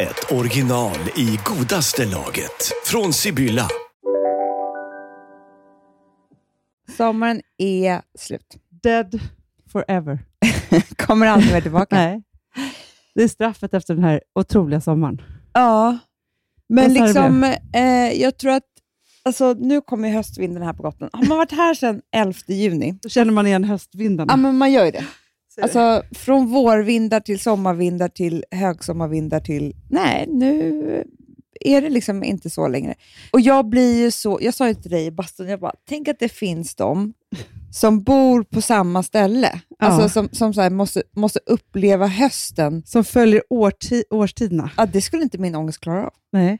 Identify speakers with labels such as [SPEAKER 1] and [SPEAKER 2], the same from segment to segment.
[SPEAKER 1] ett original i godaste laget. Från Sibylla.
[SPEAKER 2] Sommaren är slut.
[SPEAKER 3] Dead forever.
[SPEAKER 2] Kommer aldrig mer tillbaka.
[SPEAKER 3] Nej. Det är straffet efter den här otroliga sommaren.
[SPEAKER 2] Ja, men liksom, eh, jag tror att alltså, nu kommer höstvinden här på Gotland. Har man varit här sedan 11 juni,
[SPEAKER 3] Då känner man igen höstvindarna.
[SPEAKER 2] ja men man gör ju det.
[SPEAKER 3] Så-
[SPEAKER 2] Alltså från vårvindar till sommarvindar till högsommarvindar till, nej nu är det liksom inte så längre. Och jag blir ju så, jag sa ju till dig i bastun, jag bara, tänk att det finns de som bor på samma ställe,
[SPEAKER 3] Ja.
[SPEAKER 2] alltså som, som så måste, måste uppleva hösten.
[SPEAKER 3] Som följer årti- årstiderna.
[SPEAKER 2] Ja, det skulle inte min ångest klara av.
[SPEAKER 3] Nej.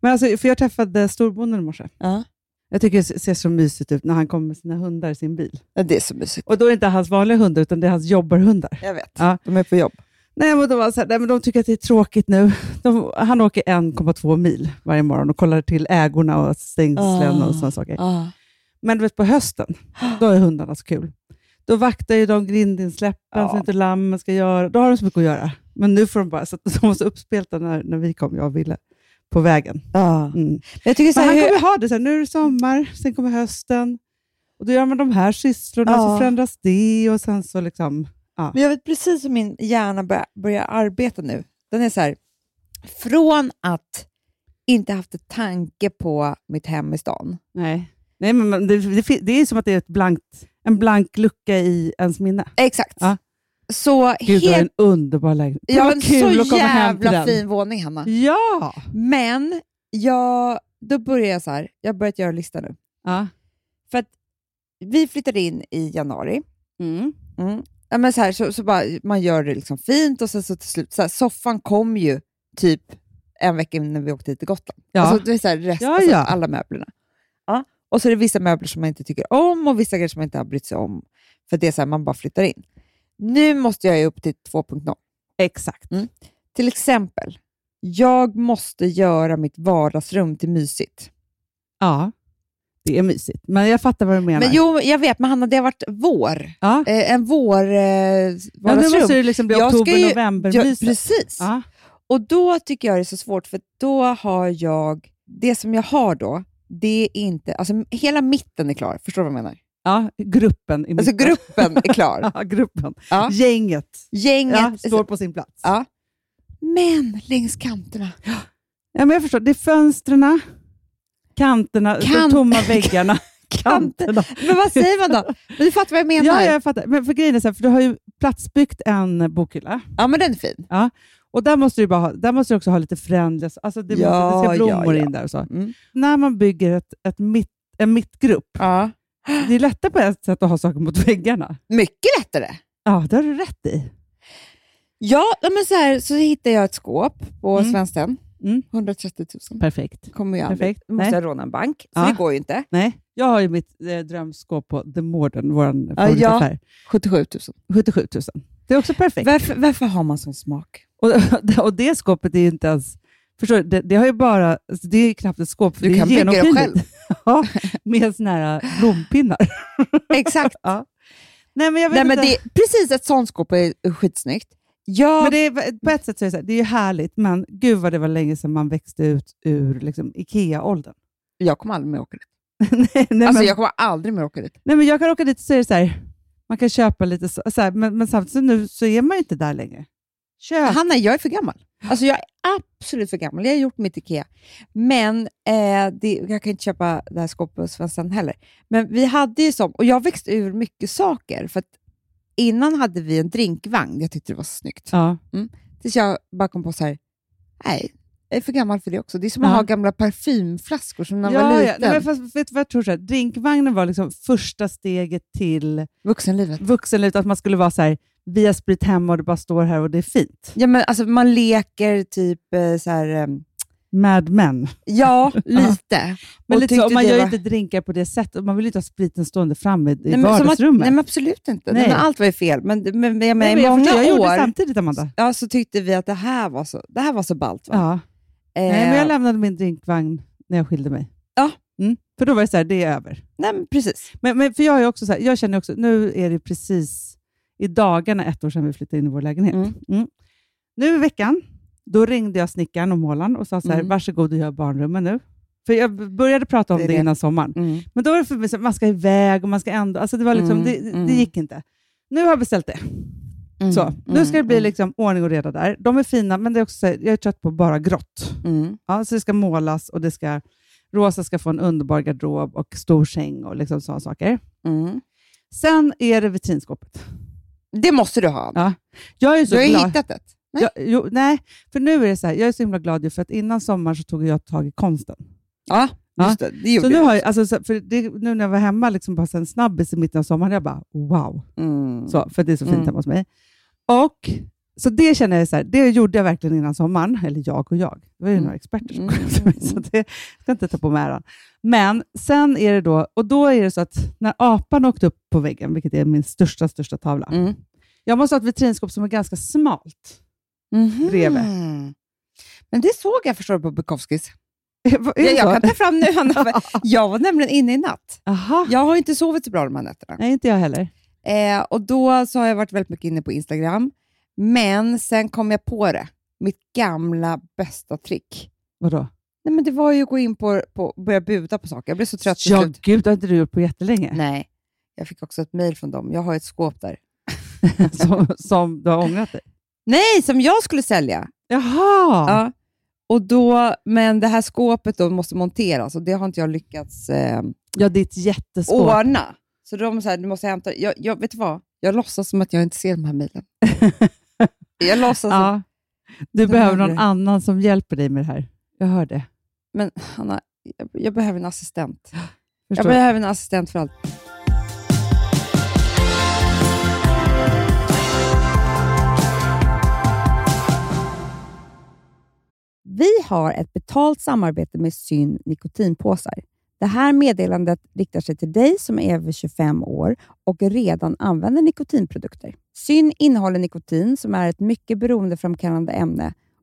[SPEAKER 3] Men alltså, för jag träffade storbonden i morse.
[SPEAKER 2] Ja.
[SPEAKER 3] Jag tycker det ser så mysigt ut när han kommer med sina hundar i sin bil.
[SPEAKER 2] Ja, det är så mysigt.
[SPEAKER 3] Och då är det inte hans vanliga hundar, utan det är hans jobbarhundar.
[SPEAKER 2] Jag vet.
[SPEAKER 3] Ja.
[SPEAKER 2] De är på jobb.
[SPEAKER 3] Nej, men de, var så här, nej, men de tycker att det är tråkigt nu. De, han åker 1,2 mil varje morgon och kollar till ägorna och stängslen
[SPEAKER 2] Ah.
[SPEAKER 3] och sådana saker.
[SPEAKER 2] Ah.
[SPEAKER 3] Men du vet, på hösten, då är hundarna så kul. Då vaktar ju de grindinsläppen
[SPEAKER 2] Ja.
[SPEAKER 3] så inte lammen ska göra. Då har de så mycket att göra. Men nu får de bara, så de var så uppspelta när, när vi kom, jag och Ville, på vägen.
[SPEAKER 2] Ja.
[SPEAKER 3] Mm.
[SPEAKER 2] Jag tycker så
[SPEAKER 3] Men
[SPEAKER 2] här,
[SPEAKER 3] han
[SPEAKER 2] hur,
[SPEAKER 3] kommer ha det så här, nu är det sommar, sen kommer hösten. Och då gör man de här sysslorna,
[SPEAKER 2] Ja.
[SPEAKER 3] så förändras det och sen så liksom... Ja.
[SPEAKER 2] men jag vet precis hur min hjärna börjar, börjar arbeta nu. Den är så här, från att inte haft en tanke på mitt hem i stan.
[SPEAKER 3] Nej, Nej men det, det, det är som att det är ett blankt, en blank lucka i ens minne.
[SPEAKER 2] Exakt.
[SPEAKER 3] Ja.
[SPEAKER 2] Så
[SPEAKER 3] Gud, du har en
[SPEAKER 2] helt,
[SPEAKER 3] underbar lägenhet. Det
[SPEAKER 2] ja,
[SPEAKER 3] var
[SPEAKER 2] en
[SPEAKER 3] kul
[SPEAKER 2] så
[SPEAKER 3] att komma hem till
[SPEAKER 2] jävla
[SPEAKER 3] den.
[SPEAKER 2] fin våning, Hanna.
[SPEAKER 3] Ja!
[SPEAKER 2] Men jag, då börjar jag så här, jag har börjat göra lista nu.
[SPEAKER 3] ja.
[SPEAKER 2] För att vi flyttade in i januari.
[SPEAKER 3] Mm.
[SPEAKER 2] Mm. Ja, men så här, så, så bara, man gör det liksom fint och sen så till slut, så här, soffan kom ju typ en vecka innan vi åkte hit till Gotland.
[SPEAKER 3] Ja.
[SPEAKER 2] Alltså, det är så här, rest,
[SPEAKER 3] Ja,
[SPEAKER 2] alltså,
[SPEAKER 3] ja.
[SPEAKER 2] alla möblerna. Ja. Och så är det vissa möbler som man inte tycker om och vissa grejer som man inte har brytt sig om. För det är så här, man bara flyttar in. Nu måste jag ju upp till 2.0.
[SPEAKER 3] Exakt.
[SPEAKER 2] Till exempel, jag måste göra mitt vardagsrum till mysigt.
[SPEAKER 3] Ja, det är mysigt. Men jag fattar vad du menar.
[SPEAKER 2] Men jo, jag vet, men Hanna, det har varit vår.
[SPEAKER 3] ja.
[SPEAKER 2] Eh, en vår eh,
[SPEAKER 3] Ja, nu
[SPEAKER 2] vardagsrum.
[SPEAKER 3] måste det liksom bli
[SPEAKER 2] Jag ska ju-
[SPEAKER 3] oktober-november
[SPEAKER 2] Ja,
[SPEAKER 3] mysigt.
[SPEAKER 2] precis.
[SPEAKER 3] Ja.
[SPEAKER 2] Och då tycker jag det är så svårt, för då har jag, det som jag har då, det är inte, alltså hela mitten är klar, förstår du vad jag menar?
[SPEAKER 3] Ja, gruppen. I
[SPEAKER 2] Alltså gruppen är klar,
[SPEAKER 3] Ja, gruppen.
[SPEAKER 2] Ja.
[SPEAKER 3] Gänget
[SPEAKER 2] gänget,
[SPEAKER 3] ja, står på sin plats.
[SPEAKER 2] ja. men längs kanterna.
[SPEAKER 3] Ja, men jag förstår. Det är fönstren, kanterna,
[SPEAKER 2] Kant-
[SPEAKER 3] de tomma väggarna.
[SPEAKER 2] Kanter.
[SPEAKER 3] kanterna.
[SPEAKER 2] Men vad säger man då? Du fattar vad jag menar?
[SPEAKER 3] Ja,
[SPEAKER 2] Ja,
[SPEAKER 3] jag fattar. Men för grejen är så här, för du har ju platsbyggt en bokhylla.
[SPEAKER 2] men den är fin.
[SPEAKER 3] Och där måste du, bara ha, där måste du också ha lite förändras. Alltså det,
[SPEAKER 2] Ja,
[SPEAKER 3] det ska
[SPEAKER 2] ja,
[SPEAKER 3] blommor
[SPEAKER 2] ja.
[SPEAKER 3] in där och så.
[SPEAKER 2] Mm.
[SPEAKER 3] När man bygger ett, ett mitt, en mittgrupp,
[SPEAKER 2] Ja.
[SPEAKER 3] det är lättare på ett sätt att ha saker mot väggarna.
[SPEAKER 2] Mycket lättare.
[SPEAKER 3] Ja, det har du rätt i.
[SPEAKER 2] Ja, ja, men så här så hittade jag ett skåp på
[SPEAKER 3] Mm.
[SPEAKER 2] Svenskt Tenn.
[SPEAKER 3] Mm.
[SPEAKER 2] 130 000.
[SPEAKER 3] Perfekt.
[SPEAKER 2] kommer ju aldrig.
[SPEAKER 3] Perfekt.
[SPEAKER 2] Måste jag råna en bank, så
[SPEAKER 3] Ja.
[SPEAKER 2] det går ju inte.
[SPEAKER 3] Nej, jag har ju mitt eh, drömskåp på The Modern, vår
[SPEAKER 2] Ja,
[SPEAKER 3] favoritaffär.
[SPEAKER 2] 77 000.
[SPEAKER 3] 77 000. Det är också perfekt.
[SPEAKER 2] Varför, varför har man sån smak?
[SPEAKER 3] Och, och det skåpet är ju inte ens... Förstår du, det, det har ju bara... Alltså det är knappt ett skåp, för
[SPEAKER 2] Du
[SPEAKER 3] det är
[SPEAKER 2] kan bygga det
[SPEAKER 3] genomskinligt. ja, med såna här blompinnar.
[SPEAKER 2] Exakt.
[SPEAKER 3] ja. Nej, men jag vet
[SPEAKER 2] Nej, men
[SPEAKER 3] inte.
[SPEAKER 2] det, precis, ett sånt skåp är skitsnyggt. Jag,
[SPEAKER 3] Men det är, på ett sätt så är det, så här, det är ju härligt, men gud vad det var länge sedan man växte ut ur liksom, IKEA-åldern.
[SPEAKER 2] jag kommer aldrig mer åka dit.
[SPEAKER 3] nej, nej,
[SPEAKER 2] Alltså,
[SPEAKER 3] men,
[SPEAKER 2] jag kommer aldrig mer åka dit.
[SPEAKER 3] nej, men jag kan åka dit och säga så här, man kan köpa lite, så, så här, men, men samtidigt så nu så är man ju inte där längre. Köp.
[SPEAKER 2] Hanna, jag är för gammal. Alltså, jag är absolut för gammal. Jag har gjort mitt IKEA. Men eh, det, jag kan inte köpa det här skåpet hos Svenskt Tenn heller. Men vi hade ju som, och jag växte ur mycket saker. För innan hade vi en drinkvagn. Jag tyckte det var snyggt.
[SPEAKER 3] Ja.
[SPEAKER 2] Tills jag bara kom på så här, nej, jag är för gammal för det också. Det är som att
[SPEAKER 3] Ja.
[SPEAKER 2] ha gamla parfymflaskor som när man
[SPEAKER 3] Ja,
[SPEAKER 2] var
[SPEAKER 3] ja.
[SPEAKER 2] liten.
[SPEAKER 3] Nej, men fast, vet du vad jag tror? Så här, drinkvagnen var liksom första steget till
[SPEAKER 2] Vuxenlivet.
[SPEAKER 3] vuxenlivet, att man skulle vara så här, vi har sprit hemma och det bara står här och det är fint.
[SPEAKER 2] Ja, men alltså, man leker typ eh, så här, eh,
[SPEAKER 3] Mad Men.
[SPEAKER 2] Ja, lite.
[SPEAKER 3] Men lite så,
[SPEAKER 2] tyckte
[SPEAKER 3] och man gör
[SPEAKER 2] var-
[SPEAKER 3] inte drinkar på det sättet. Man vill inte ha spriten stående framme i
[SPEAKER 2] Nej, men
[SPEAKER 3] vardagsrummet.
[SPEAKER 2] Nej, men absolut inte. Nej. Men allt var ju fel. Men, men, men, jag menar,
[SPEAKER 3] Nej, men
[SPEAKER 2] i
[SPEAKER 3] jag,
[SPEAKER 2] många
[SPEAKER 3] jag gjorde det
[SPEAKER 2] år
[SPEAKER 3] samtidigt, Amanda.
[SPEAKER 2] ja, så tyckte vi att det här var så, det här var så ballt. Va?
[SPEAKER 3] Ja.
[SPEAKER 2] Eh,
[SPEAKER 3] Nej, men jag lämnade min drinkvagn när jag skilde mig.
[SPEAKER 2] Ja.
[SPEAKER 3] Mm. För då var det så här, det är över.
[SPEAKER 2] nej, men precis.
[SPEAKER 3] Men, men för jag, är också så här, jag känner också, nu är det precis i dagarna ett år sedan vi flyttade in i vår lägenhet.
[SPEAKER 2] Mm.
[SPEAKER 3] Mm. Nu i veckan, då ringde jag snickaren och målaren och sa så här,
[SPEAKER 2] Mm.
[SPEAKER 3] varsågod och gör barnrummen nu. För jag började prata om
[SPEAKER 2] Det
[SPEAKER 3] det, innan sommaren.
[SPEAKER 2] Mm.
[SPEAKER 3] Men då var det för mig, så man ska iväg och man ska ändå... Alltså det, var liksom,
[SPEAKER 2] Mm,
[SPEAKER 3] det,
[SPEAKER 2] mm.
[SPEAKER 3] det gick inte. Nu har jag beställt det.
[SPEAKER 2] Mm.
[SPEAKER 3] Så, nu ska det bli liksom ordning och reda där. De är fina, men det är också så här, jag är trött på bara grått. Ja, så det ska målas och det ska, Rosa ska få en underbar garderob och stor säng och liksom sådana saker. Sen är det vitrinskåpet.
[SPEAKER 2] Det måste du ha.
[SPEAKER 3] Ja. Jag är så
[SPEAKER 2] du har ju hittat ett. Nej.
[SPEAKER 3] Jag, jo, nej, för nu är det så här, jag är så himla glad för att innan sommaren så tog jag tag i konsten.
[SPEAKER 2] Ja, just det. Det
[SPEAKER 3] Så nu, har jag, alltså, så- för det, nu när jag var hemma, liksom bara en snabbis i mitten av sommaren, jag bara wow.
[SPEAKER 2] Mm.
[SPEAKER 3] Så, för det är så fint
[SPEAKER 2] Mm.
[SPEAKER 3] hemma hos mig. Och, så det känner jag så här, det gjorde jag verkligen innan sommaren. Eller jag och jag. Det var ju
[SPEAKER 2] Mm.
[SPEAKER 3] några experter som
[SPEAKER 2] Mm,
[SPEAKER 3] kom
[SPEAKER 2] mm,
[SPEAKER 3] så det ska inte ta på mig äran. Men sen är det då, och då är det så att när apan åkte upp på väggen, vilket är min största, största tavla.
[SPEAKER 2] Mm.
[SPEAKER 3] Jag måste ha ett vitrinskåp som är ganska smalt.
[SPEAKER 2] Mhm.
[SPEAKER 3] Bredvid.
[SPEAKER 2] Men det såg jag förstår du på Bukowskis.
[SPEAKER 3] Det
[SPEAKER 2] Jag, kan ta fram nu, Hanna. Jag var nämligen inne i natt.
[SPEAKER 3] Aha.
[SPEAKER 2] Jag har inte sovit så bra de här nätterna.
[SPEAKER 3] Nej, inte jag heller.
[SPEAKER 2] Eh, och Då så har jag varit väldigt mycket inne på Instagram. Men sen kom jag på det. Mitt gamla bästa trick.
[SPEAKER 3] Vadå?
[SPEAKER 2] Nej, men det var ju att gå in på, på börja buda på saker. Jag blev så trött
[SPEAKER 3] Ja,
[SPEAKER 2] slut.
[SPEAKER 3] gud, det har inte du gjort på jättelänge.
[SPEAKER 2] Nej, jag fick också ett mejl från dem. Jag har ett skåp där.
[SPEAKER 3] som, som du har ångrat dig.
[SPEAKER 2] Nej, som jag skulle sälja.
[SPEAKER 3] Jaha!
[SPEAKER 2] Ja. Och då, men det här skåpet då måste monteras och det har inte jag lyckats eh,
[SPEAKER 3] Ja, ditt jätteskåp.
[SPEAKER 2] ordna. Så de så här, du måste hämta... Jag, jag, vet du vad? Jag låtsas som att jag inte ser de här mejlen. Jag låtsas som...
[SPEAKER 3] Ja. Du
[SPEAKER 2] Det
[SPEAKER 3] behöver någon
[SPEAKER 2] det.
[SPEAKER 3] annan som hjälper dig med det här. Jag hör det.
[SPEAKER 2] Men Hanna, jag, jag behöver en assistent. Jag behöver en assistent för allt. Vi har ett betalt samarbete med Syn nikotinpåsar. Det här meddelandet riktar sig till dig som är över 25 år och redan använder nikotinprodukter. Syn innehåller nikotin som är ett mycket beroendeframkallande ämne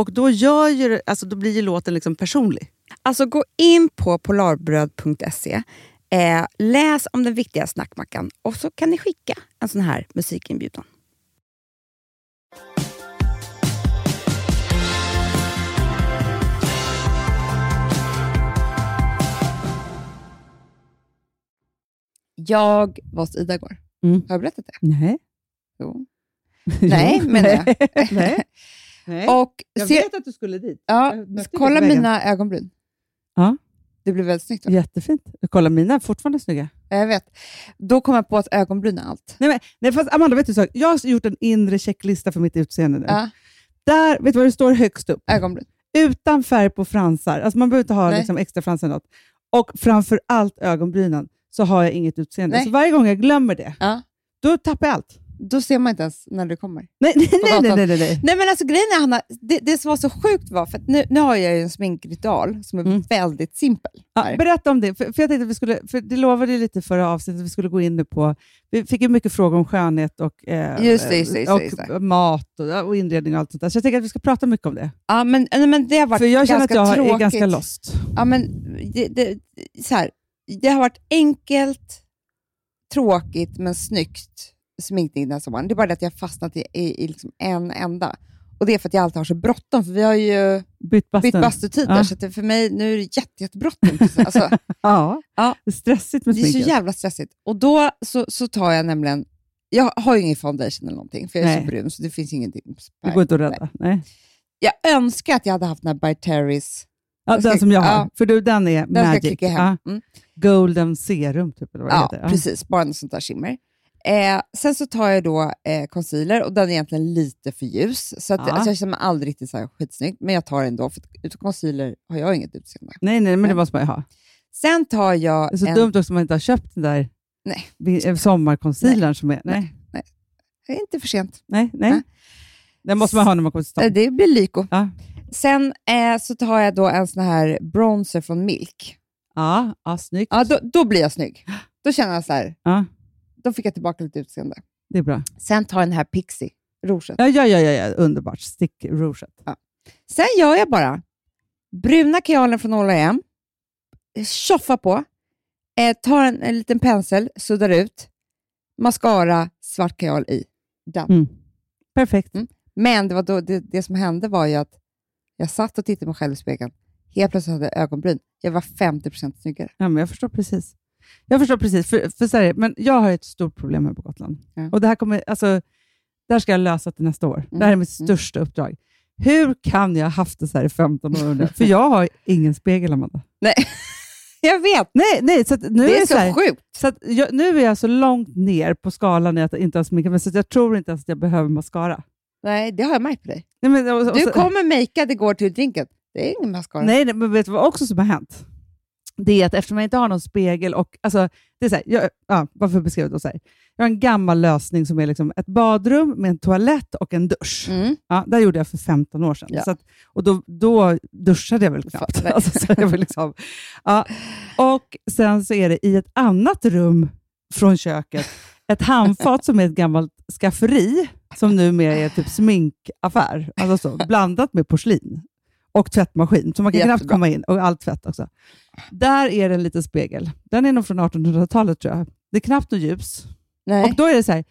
[SPEAKER 3] Och då, gör ju, alltså, då blir ju låten liksom personlig.
[SPEAKER 2] Alltså gå in på polarbröd.se, eh, läs om den viktiga snackmackan och så kan ni skicka en sån här musikinbjudan. Jag var hos Ida igår.
[SPEAKER 3] Mm.
[SPEAKER 2] Har jag berättat det?
[SPEAKER 3] Nej.
[SPEAKER 2] Jo. Nej, menar jag.
[SPEAKER 3] Nej. Nej.
[SPEAKER 2] Och
[SPEAKER 3] jag
[SPEAKER 2] se,
[SPEAKER 3] vet att du skulle dit.
[SPEAKER 2] ja, kolla mina ögonbryn.
[SPEAKER 3] Ja.
[SPEAKER 2] Det blev väldigt snyggt. va?
[SPEAKER 3] Jättefint. Kolla, mina är fortfarande snygga.
[SPEAKER 2] Ja, Jag vet. Då kom jag på att ögonbryn är allt.
[SPEAKER 3] Nej, men, nej, fast Amanda, vet du så? Jag har gjort en inre checklista för mitt utseende nu.
[SPEAKER 2] Ja,
[SPEAKER 3] Där, vet du vad det står högst upp?
[SPEAKER 2] ögonbryn.
[SPEAKER 3] Utan färg på fransar. Alltså man behöver inte ha
[SPEAKER 2] Nej.
[SPEAKER 3] liksom, extra fransar eller något. Och framför allt ögonbrynen så har jag inget utseende.
[SPEAKER 2] Nej.
[SPEAKER 3] Så varje gång jag glömmer det,
[SPEAKER 2] Ja.
[SPEAKER 3] då tappar jag allt.
[SPEAKER 2] Då ser man inte ens när du kommer.
[SPEAKER 3] Nej, nej, nej, nej, nej, nej, nej.
[SPEAKER 2] Men alltså grejen är Hanna, det, det som var så sjukt var, för nu, nu har jag ju en sminkritual som är
[SPEAKER 3] Mm.
[SPEAKER 2] väldigt simpel.
[SPEAKER 3] Ja, berätta om det, för, för jag tänkte vi skulle, för det lovade ju lite förra avsnittet att vi skulle gå in nu på, vi fick ju mycket frågor om skönhet och, eh,
[SPEAKER 2] Just det, just det, just det,
[SPEAKER 3] och mat och, och inredning och allt sånt där. Så jag tänker att vi ska prata mycket om det.
[SPEAKER 2] Ja, men, nej, men det har varit
[SPEAKER 3] För jag känner att jag har- är ganska lost.
[SPEAKER 2] Ja, men det, det, så här, det har varit enkelt, tråkigt men snyggt sminkning den här sommaren. Det är bara det att jag har fastnat i, i, i liksom en enda. Och det är för att jag alltid har så bråttom, för vi har ju
[SPEAKER 3] Bytt bastun.
[SPEAKER 2] bytt bastutider,
[SPEAKER 3] Ja.
[SPEAKER 2] så att det, för mig nu är det jätte, jättebråttom. Alltså,
[SPEAKER 3] Ja,
[SPEAKER 2] Ja.
[SPEAKER 3] det är stressigt med
[SPEAKER 2] Det är så
[SPEAKER 3] sminket.
[SPEAKER 2] jävla stressigt. Och då så, så tar jag nämligen, jag har ju ingen foundation eller någonting, för jag är
[SPEAKER 3] Nej.
[SPEAKER 2] så brun, så det finns ingenting.
[SPEAKER 3] Det går inte att rädda. Nej.
[SPEAKER 2] Jag önskar att jag hade haft den här By Terrys.
[SPEAKER 3] Ja, den som jag har.
[SPEAKER 2] ja.
[SPEAKER 3] För du, den är
[SPEAKER 2] Den ska jag
[SPEAKER 3] magic.
[SPEAKER 2] klicka
[SPEAKER 3] Ja.
[SPEAKER 2] hem. Mm.
[SPEAKER 3] Golden serum, typ, eller vad det
[SPEAKER 2] Ja,
[SPEAKER 3] heter. Ja.
[SPEAKER 2] precis. Bara en sån där skimmer. Eh, sen så tar jag då eh, concealer och den är egentligen lite för ljus. Så att,
[SPEAKER 3] Ja.
[SPEAKER 2] alltså, jag känner mig aldrig riktigt så här skitsnygg, men jag tar den ändå. För att utan concealer har jag inget utseende.
[SPEAKER 3] Nej, nej, men det
[SPEAKER 2] Nej.
[SPEAKER 3] måste man ju ha.
[SPEAKER 2] Sen tar jag
[SPEAKER 3] Det är så
[SPEAKER 2] en...
[SPEAKER 3] dumt också om man inte har köpt den där
[SPEAKER 2] Nej.
[SPEAKER 3] eh, sommarconcealern som är... Nej,
[SPEAKER 2] Det är inte för sent.
[SPEAKER 3] nej, nej.
[SPEAKER 2] Nej.
[SPEAKER 3] Den måste man ha när man kommer till
[SPEAKER 2] Eh,
[SPEAKER 3] stan.
[SPEAKER 2] Det blir Lyko.
[SPEAKER 3] Ja.
[SPEAKER 2] Sen eh, så tar jag då en sån här bronzer från Milk.
[SPEAKER 3] Ja, ja, snyggt.
[SPEAKER 2] Ja, då, då blir jag snygg. Då känner jag så här,
[SPEAKER 3] Ja,
[SPEAKER 2] då fick jag tillbaka lite utseende.
[SPEAKER 3] det är bra.
[SPEAKER 2] Sen tar jag den här Pixie, rouget.
[SPEAKER 3] Ja, ja, ja, ja, ja. underbart. Stick rouget.
[SPEAKER 2] Sen gör jag bara bruna kajalen från H&M, tjoffar på, eh, tar en, en liten pensel, suddar ut, mascara, svart kajal i. Done.
[SPEAKER 3] Mm. Perfekt.
[SPEAKER 2] Mm. Men det, var då, det, det som hände var ju att jag satt och tittade på mig själv i spegeln. Helt plötsligt hade jag ögonbryn. Jag var 50% snyggare.
[SPEAKER 3] Ja, men jag förstår precis. Jag förstår precis. För, för så här, men jag har ett stort problem här på Gotland.
[SPEAKER 2] Ja.
[SPEAKER 3] Och det här kommer, alltså, där ska jag lösa till nästa år. Det här är mitt
[SPEAKER 2] Mm.
[SPEAKER 3] största uppdrag. Hur kan jag ha haft det så här i 15 år? För jag har ingen spegel, Amanda.
[SPEAKER 2] Nej. Jag vet.
[SPEAKER 3] Nej, nej, så nu
[SPEAKER 2] det är
[SPEAKER 3] är
[SPEAKER 2] så,
[SPEAKER 3] här,
[SPEAKER 2] sjukt.
[SPEAKER 3] så jag, nu är jag så långt ner på skalan i att inte ha sminkat mig, så jag tror inte ens att jag behöver mascara.
[SPEAKER 2] Nej, det har jag märkt på dig.
[SPEAKER 3] Nej, men, och, och,
[SPEAKER 2] Du kommer makead igår till drinken. Det är ingen mascara.
[SPEAKER 3] Nej, nej, men vet du vad också som har hänt? Det är att eftersom jag inte har någon spegel och... Alltså, det är så här, jag, ja, varför beskriva det då så här? Jag har en gammal lösning som är liksom ett badrum med en toalett och en dusch.
[SPEAKER 2] Mm.
[SPEAKER 3] Ja, det gjorde jag för 15 år sedan.
[SPEAKER 2] Ja.
[SPEAKER 3] Så att, och då, då duschade jag väl knappt. Alltså, så jag var liksom, ja. Och sen så är det i ett annat rum från köket ett handfat som är ett gammalt skafferi, som numera är typ sminkaffär, alltså så, blandat med porslin och tvättmaskin, så man kan knappt komma in, och allt tvätt också. Där är det en liten spegel. Den är nog från 1800-talet tror jag. Det är knappt något ljus.
[SPEAKER 2] Nej.
[SPEAKER 3] Och då är det så här,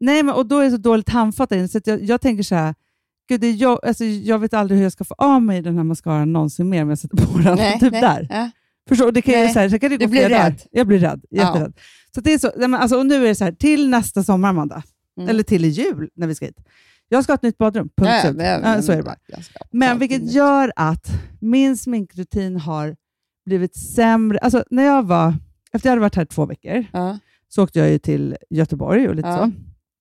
[SPEAKER 3] nej, men, och då är det så dåligt handfat där inne, så jag, jag tänker så här, Gud, det är jag, alltså, jag vet aldrig hur jag ska få av mig den här mascaran någonsin mer om jag sätter på den.
[SPEAKER 2] nej,
[SPEAKER 3] typ
[SPEAKER 2] nej.
[SPEAKER 3] där.
[SPEAKER 2] Ja.
[SPEAKER 3] Förstår, det kan jag, så här, så kan det
[SPEAKER 2] du blir rädd.
[SPEAKER 3] Jag blir rädd.
[SPEAKER 2] Ja.
[SPEAKER 3] Jätterädd. Så det är så, nej, men, alltså, och nu är det så här, till nästa sommar, Amanda.
[SPEAKER 2] Mm.
[SPEAKER 3] Eller till jul, när vi ska hit. Jag ska ha ett nytt badrum. Punkt
[SPEAKER 2] Ja, men-
[SPEAKER 3] Ja, så är det bara. Men vilket gör att min sminkrutin har blivit sämre. Alltså, när jag var, efter jag hade varit här två veckor
[SPEAKER 2] Ja.
[SPEAKER 3] så åkte jag ju till Göteborg och lite
[SPEAKER 2] Ja.
[SPEAKER 3] så.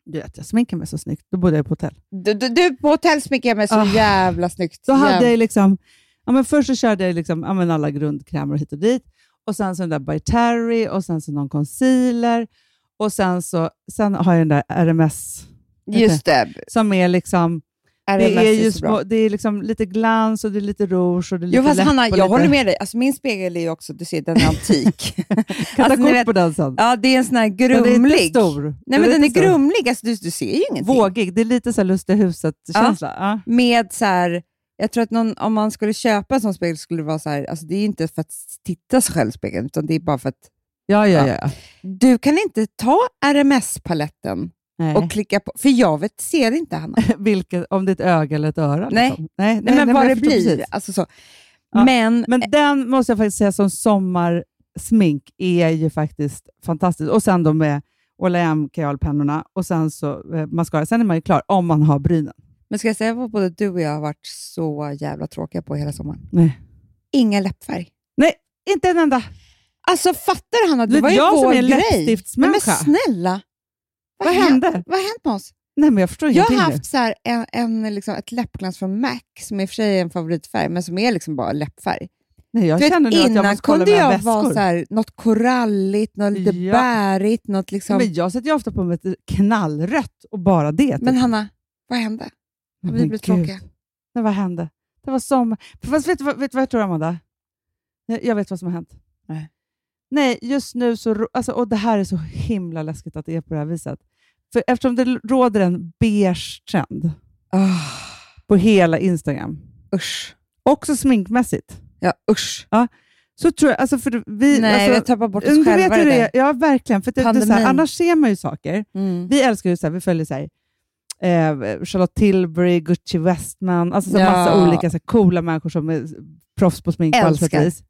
[SPEAKER 3] Du vet, jag sminkar mig så snyggt. Då bodde jag på hotell.
[SPEAKER 2] Du, du, du på hotell sminkar jag mig så
[SPEAKER 3] Ah.
[SPEAKER 2] jävla snyggt.
[SPEAKER 3] Då hade
[SPEAKER 2] Jävla-
[SPEAKER 3] jag liksom, ja, men först så körde jag liksom, ja, men alla grundkrämer hit och dit. Och sen så den där By Terry och sen så någon concealer. Och sen, så, sen har jag den där RMS
[SPEAKER 2] Just det.
[SPEAKER 3] som är liksom, det är, ju små, det är liksom lite glans och det är lite rouge och det är lite
[SPEAKER 2] Jo, fast Hanna, jag
[SPEAKER 3] lite,
[SPEAKER 2] håller med dig. Alltså, min spegel är ju också, du ser, den är antik.
[SPEAKER 3] Kan ta
[SPEAKER 2] Alltså,
[SPEAKER 3] kort
[SPEAKER 2] vet-
[SPEAKER 3] på den sen.
[SPEAKER 2] ja, det är en sån här
[SPEAKER 3] Den är
[SPEAKER 2] grumlig.
[SPEAKER 3] inte stor.
[SPEAKER 2] Nej, men den är
[SPEAKER 3] inte stor.
[SPEAKER 2] grumlig. Alltså, du, du ser ju ingenting.
[SPEAKER 3] Vågig. Det är lite så här lustiga huset-känsla. Ja.
[SPEAKER 2] Med så här, jag tror att någon, om man skulle köpa en sån spegel skulle det vara så här, alltså det är inte för att titta sig själv i spegeln, utan det är bara för att
[SPEAKER 3] Ja, ja,
[SPEAKER 2] Ja.
[SPEAKER 3] ja.
[SPEAKER 2] du kan inte ta RMS-paletten
[SPEAKER 3] Nej.
[SPEAKER 2] och klicka på, för jag vet, ser inte Hanna.
[SPEAKER 3] Vilket, om det är ett öga eller ett öra.
[SPEAKER 2] Nej.
[SPEAKER 3] Liksom. nej,
[SPEAKER 2] Nej, men vad
[SPEAKER 3] jag
[SPEAKER 2] det blir. Alltså så.
[SPEAKER 3] Ja,
[SPEAKER 2] Men,
[SPEAKER 3] Men den måste jag faktiskt säga som sommarsmink är ju faktiskt fantastiskt. Och sen då med Ola kajalpennorna och sen så eh, mascara. Sen är man ju klar om man har brynen.
[SPEAKER 2] men ska jag säga vad både du och jag har varit så jävla tråkiga på hela sommaren?
[SPEAKER 3] Nej.
[SPEAKER 2] Inga läppfärg.
[SPEAKER 3] Nej, inte en enda.
[SPEAKER 2] Alltså fattar du Hanna?
[SPEAKER 3] Du
[SPEAKER 2] Det var ju
[SPEAKER 3] jag som
[SPEAKER 2] vår
[SPEAKER 3] är
[SPEAKER 2] grej. Nej, men snälla.
[SPEAKER 3] Vad
[SPEAKER 2] hän-
[SPEAKER 3] hände?
[SPEAKER 2] Vad har hänt med oss?
[SPEAKER 3] Nej, men jag förstår
[SPEAKER 2] Jag har haft så här en, en, liksom ett läppglans från MAC, som i och för sig är en favoritfärg, men som är liksom bara läppfärg.
[SPEAKER 3] Nej, jag
[SPEAKER 2] vet,
[SPEAKER 3] känner nu att jag
[SPEAKER 2] innan
[SPEAKER 3] måste kolla
[SPEAKER 2] kunde jag vara
[SPEAKER 3] väskor.
[SPEAKER 2] så här, något koralligt, något lite
[SPEAKER 3] Ja.
[SPEAKER 2] bärigt, något liksom...
[SPEAKER 3] Men jag sätter ju ofta på mig ett knallrött och bara det. typ.
[SPEAKER 2] Men Hanna, vad hände?
[SPEAKER 3] Men
[SPEAKER 2] vi blev
[SPEAKER 3] gud.
[SPEAKER 2] tråkiga.
[SPEAKER 3] Nej, vad hände? Det var sommar. Fast vet du vad, vet vad jag tror, Amanda? Jag jag vet vad som har hänt.
[SPEAKER 2] Nej.
[SPEAKER 3] Nej, just nu så... Alltså, och det här är så himla läskigt att det är på det här viset. För eftersom det råder en beige trend
[SPEAKER 2] Oh,
[SPEAKER 3] på hela Instagram,
[SPEAKER 2] usch.
[SPEAKER 3] också sminkmässigt,
[SPEAKER 2] Ja, usch.
[SPEAKER 3] så tror jag... Alltså för vi,
[SPEAKER 2] Nej,
[SPEAKER 3] alltså,
[SPEAKER 2] vi har tappat bort oss själva.
[SPEAKER 3] vet hur det är. Ja, verkligen. För det, det är så här,
[SPEAKER 2] Pandemin.
[SPEAKER 3] annars ser man ju saker.
[SPEAKER 2] Mm.
[SPEAKER 3] Vi älskar ju så här, vi följer så här, eh, Charlotte Tilbury, Gucci Westman, alltså så
[SPEAKER 2] Ja.
[SPEAKER 3] massa olika så här, coola människor som är proffs på smink på alla sätt
[SPEAKER 2] Älskar.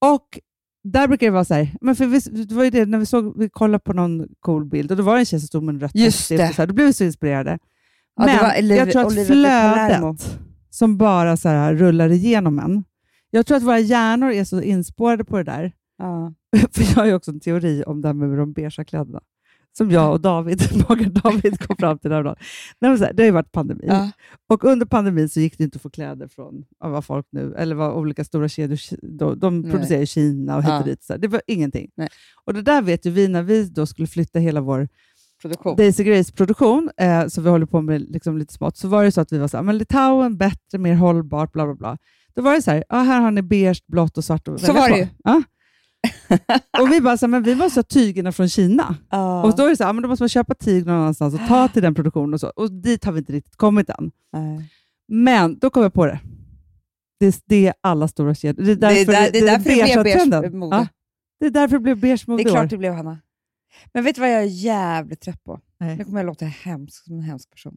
[SPEAKER 3] Och där brukar det vara så här, men för vi, det var ju det när vi, såg, vi kollade på någon cool bild och det var en tjej som stod med en rött
[SPEAKER 2] Just det.
[SPEAKER 3] och Så här, då blev vi så inspirerade.
[SPEAKER 2] Ja, det
[SPEAKER 3] men
[SPEAKER 2] var Oliv-
[SPEAKER 3] jag tror att
[SPEAKER 2] Palermo.
[SPEAKER 3] flödet som bara så här, rullar igenom en, jag tror att våra hjärnor är så inspårade på det där,
[SPEAKER 2] Ja.
[SPEAKER 3] för jag har ju också en teori om det här med de beigea kläderna. Som jag och David, David kom fram till häromdagen. Så Det har ju varit pandemi.
[SPEAKER 2] Ja.
[SPEAKER 3] Och under pandemin så gick det inte att få kläder från vad folk nu, eller vad olika stora kedjor, de, de producerar i Kina och hit
[SPEAKER 2] Ja.
[SPEAKER 3] och dit. Så. Det var ingenting.
[SPEAKER 2] Nej.
[SPEAKER 3] Och det där vet ju vi när vi då skulle flytta hela vår
[SPEAKER 2] Produktion.
[SPEAKER 3] Daisy Grace-produktion, eh, som vi håller på med liksom lite smått, så var det så att vi var så här, men Litauen, bättre, mer hållbart, bla bla bla. Då var det så här, ah, här har ni beige, blått och svart. att
[SPEAKER 2] Så var det ju.
[SPEAKER 3] Ja. och vi bara så här, men vi måste ha tygerna från Kina.
[SPEAKER 2] Ja.
[SPEAKER 3] Och då är det så här, men då måste man köpa tyg någon annanstans och ta till den produktionen och så. Och dit har vi inte riktigt kommit än.
[SPEAKER 2] Nej.
[SPEAKER 3] Men då kom jag på det. Det är det alla stora kedjor. Det är
[SPEAKER 2] Det är,
[SPEAKER 3] därför
[SPEAKER 2] där, det är därför det blev beige mode.
[SPEAKER 3] Ja, det är därför det blev beige mode
[SPEAKER 2] Det är klart det blev, Hanna. Men vet du vad jag är jävligt trött på?
[SPEAKER 3] Nej.
[SPEAKER 2] Nu kommer jag låta hemsk som en hemsk person.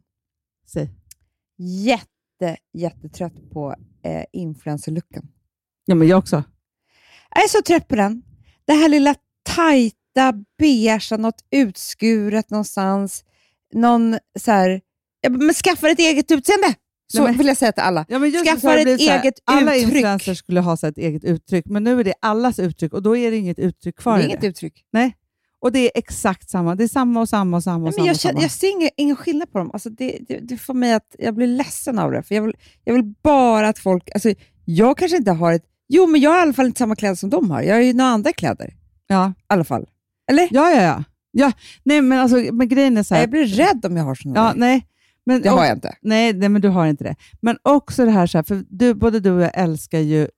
[SPEAKER 3] Säg.
[SPEAKER 2] Jätte, jättetrött på eh, influencer-looken.
[SPEAKER 3] Ja, men jag också.
[SPEAKER 2] Jag är så trött på den. Det här lilla tajta, beigea, något utskuret någonstans. Någon så här... Men skaffa ett eget utseende! Så
[SPEAKER 3] Nej, men-
[SPEAKER 2] vill jag säga till alla.
[SPEAKER 3] Ja,
[SPEAKER 2] Skaffa
[SPEAKER 3] det
[SPEAKER 2] ett
[SPEAKER 3] så här,
[SPEAKER 2] eget
[SPEAKER 3] Alla
[SPEAKER 2] uttryck.
[SPEAKER 3] influencers skulle ha så ett eget uttryck, men nu är det allas uttryck och då är det inget uttryck
[SPEAKER 2] Det
[SPEAKER 3] kvar
[SPEAKER 2] är
[SPEAKER 3] i
[SPEAKER 2] inget
[SPEAKER 3] det.
[SPEAKER 2] uttryck.
[SPEAKER 3] Och det är exakt samma. Det är samma och samma och samma.
[SPEAKER 2] Nej, men jag,
[SPEAKER 3] samma.
[SPEAKER 2] känner, jag ser ingen, ingen skillnad på dem. Alltså det, det, det får mig att jag blir ledsen av det. För jag, vill, jag vill bara att folk... Alltså jag kanske inte har ett... Jo, men jag har i alla fall inte samma kläder som de har. Jag har ju några andra kläder.
[SPEAKER 3] ja.
[SPEAKER 2] I alla fall. Eller?
[SPEAKER 3] ja, ja, ja. ja. Nej, men, alltså, men grejen är så här.
[SPEAKER 2] Jag blir rädd om jag har såna
[SPEAKER 3] Ja,
[SPEAKER 2] där.
[SPEAKER 3] nej. Men,
[SPEAKER 2] Det har jag inte.
[SPEAKER 3] Nej, nej, men du har inte det. Men också det här, så här för du, både du och jag älskar ju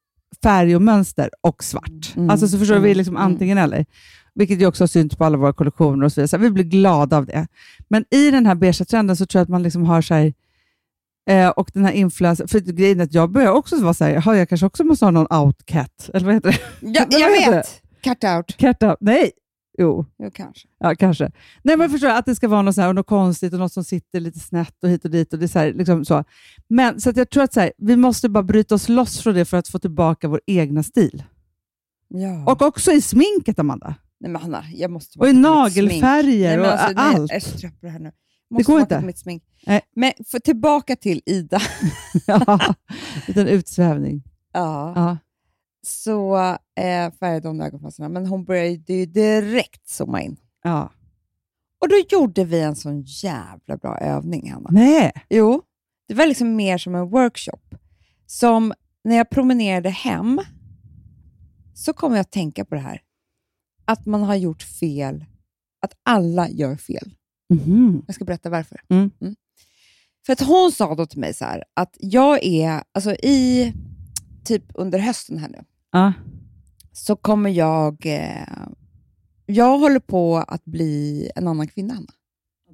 [SPEAKER 3] färg och mönster och svart.
[SPEAKER 2] Mm.
[SPEAKER 3] Alltså så förstår du, vi
[SPEAKER 2] Mm.
[SPEAKER 3] liksom
[SPEAKER 2] Mm.
[SPEAKER 3] antingen eller. Vilket ju också har synts på alla våra kollektioner och så vidare. Så här, vi blir glada av det. Men i den här beiga trenden så tror jag att man liksom har så här, eh, och den här influensen, för grejen är att jag börjar också vara så här, "Jaha, jag kanske också måste ha någon outcat, eller vad heter det?
[SPEAKER 2] Ja, jag vet. Cut out.
[SPEAKER 3] Cat out? Nej! Jo,
[SPEAKER 2] Jo, kanske.
[SPEAKER 3] Ja, kanske. Nej, men förstår jag, att det ska vara något, så här, och något konstigt och något som sitter lite snett och hit och dit. Och det är så här, liksom så. Men så jag tror att så här, vi måste bara bryta oss loss från det för att få tillbaka vår egna stil.
[SPEAKER 2] Ja.
[SPEAKER 3] Och också i sminket, Amanda.
[SPEAKER 2] nej, men Hanna, jag måste
[SPEAKER 3] Och i nagelfärger
[SPEAKER 2] Nej,
[SPEAKER 3] och
[SPEAKER 2] alltså, nej,
[SPEAKER 3] allt.
[SPEAKER 2] Jag här nu.
[SPEAKER 3] Det
[SPEAKER 2] Måste
[SPEAKER 3] går
[SPEAKER 2] tillbaka
[SPEAKER 3] inte.
[SPEAKER 2] Mitt smink.
[SPEAKER 3] Nej.
[SPEAKER 2] Men för, tillbaka till Ida.
[SPEAKER 3] ja, liten utsvävning.
[SPEAKER 2] ja.
[SPEAKER 3] Ja.
[SPEAKER 2] Så eh, färgade hon ögonfransarna, men hon började ju direkt zooma in.
[SPEAKER 3] Ja.
[SPEAKER 2] Och då gjorde vi en sån jävla bra övning, Hanna.
[SPEAKER 3] Nej.
[SPEAKER 2] Jo, det var liksom mer som en workshop. Som när jag promenerade hem så kom jag att tänka på det här. Att man har gjort fel. Att alla gör fel.
[SPEAKER 3] Mhm.
[SPEAKER 2] Jag ska berätta varför.
[SPEAKER 3] Mm.
[SPEAKER 2] För att hon sa då till mig så här, att jag är, alltså i, typ under hösten här nu,
[SPEAKER 3] Ja.
[SPEAKER 2] så kommer jag, eh, jag håller på att bli en annan kvinna, Hanna.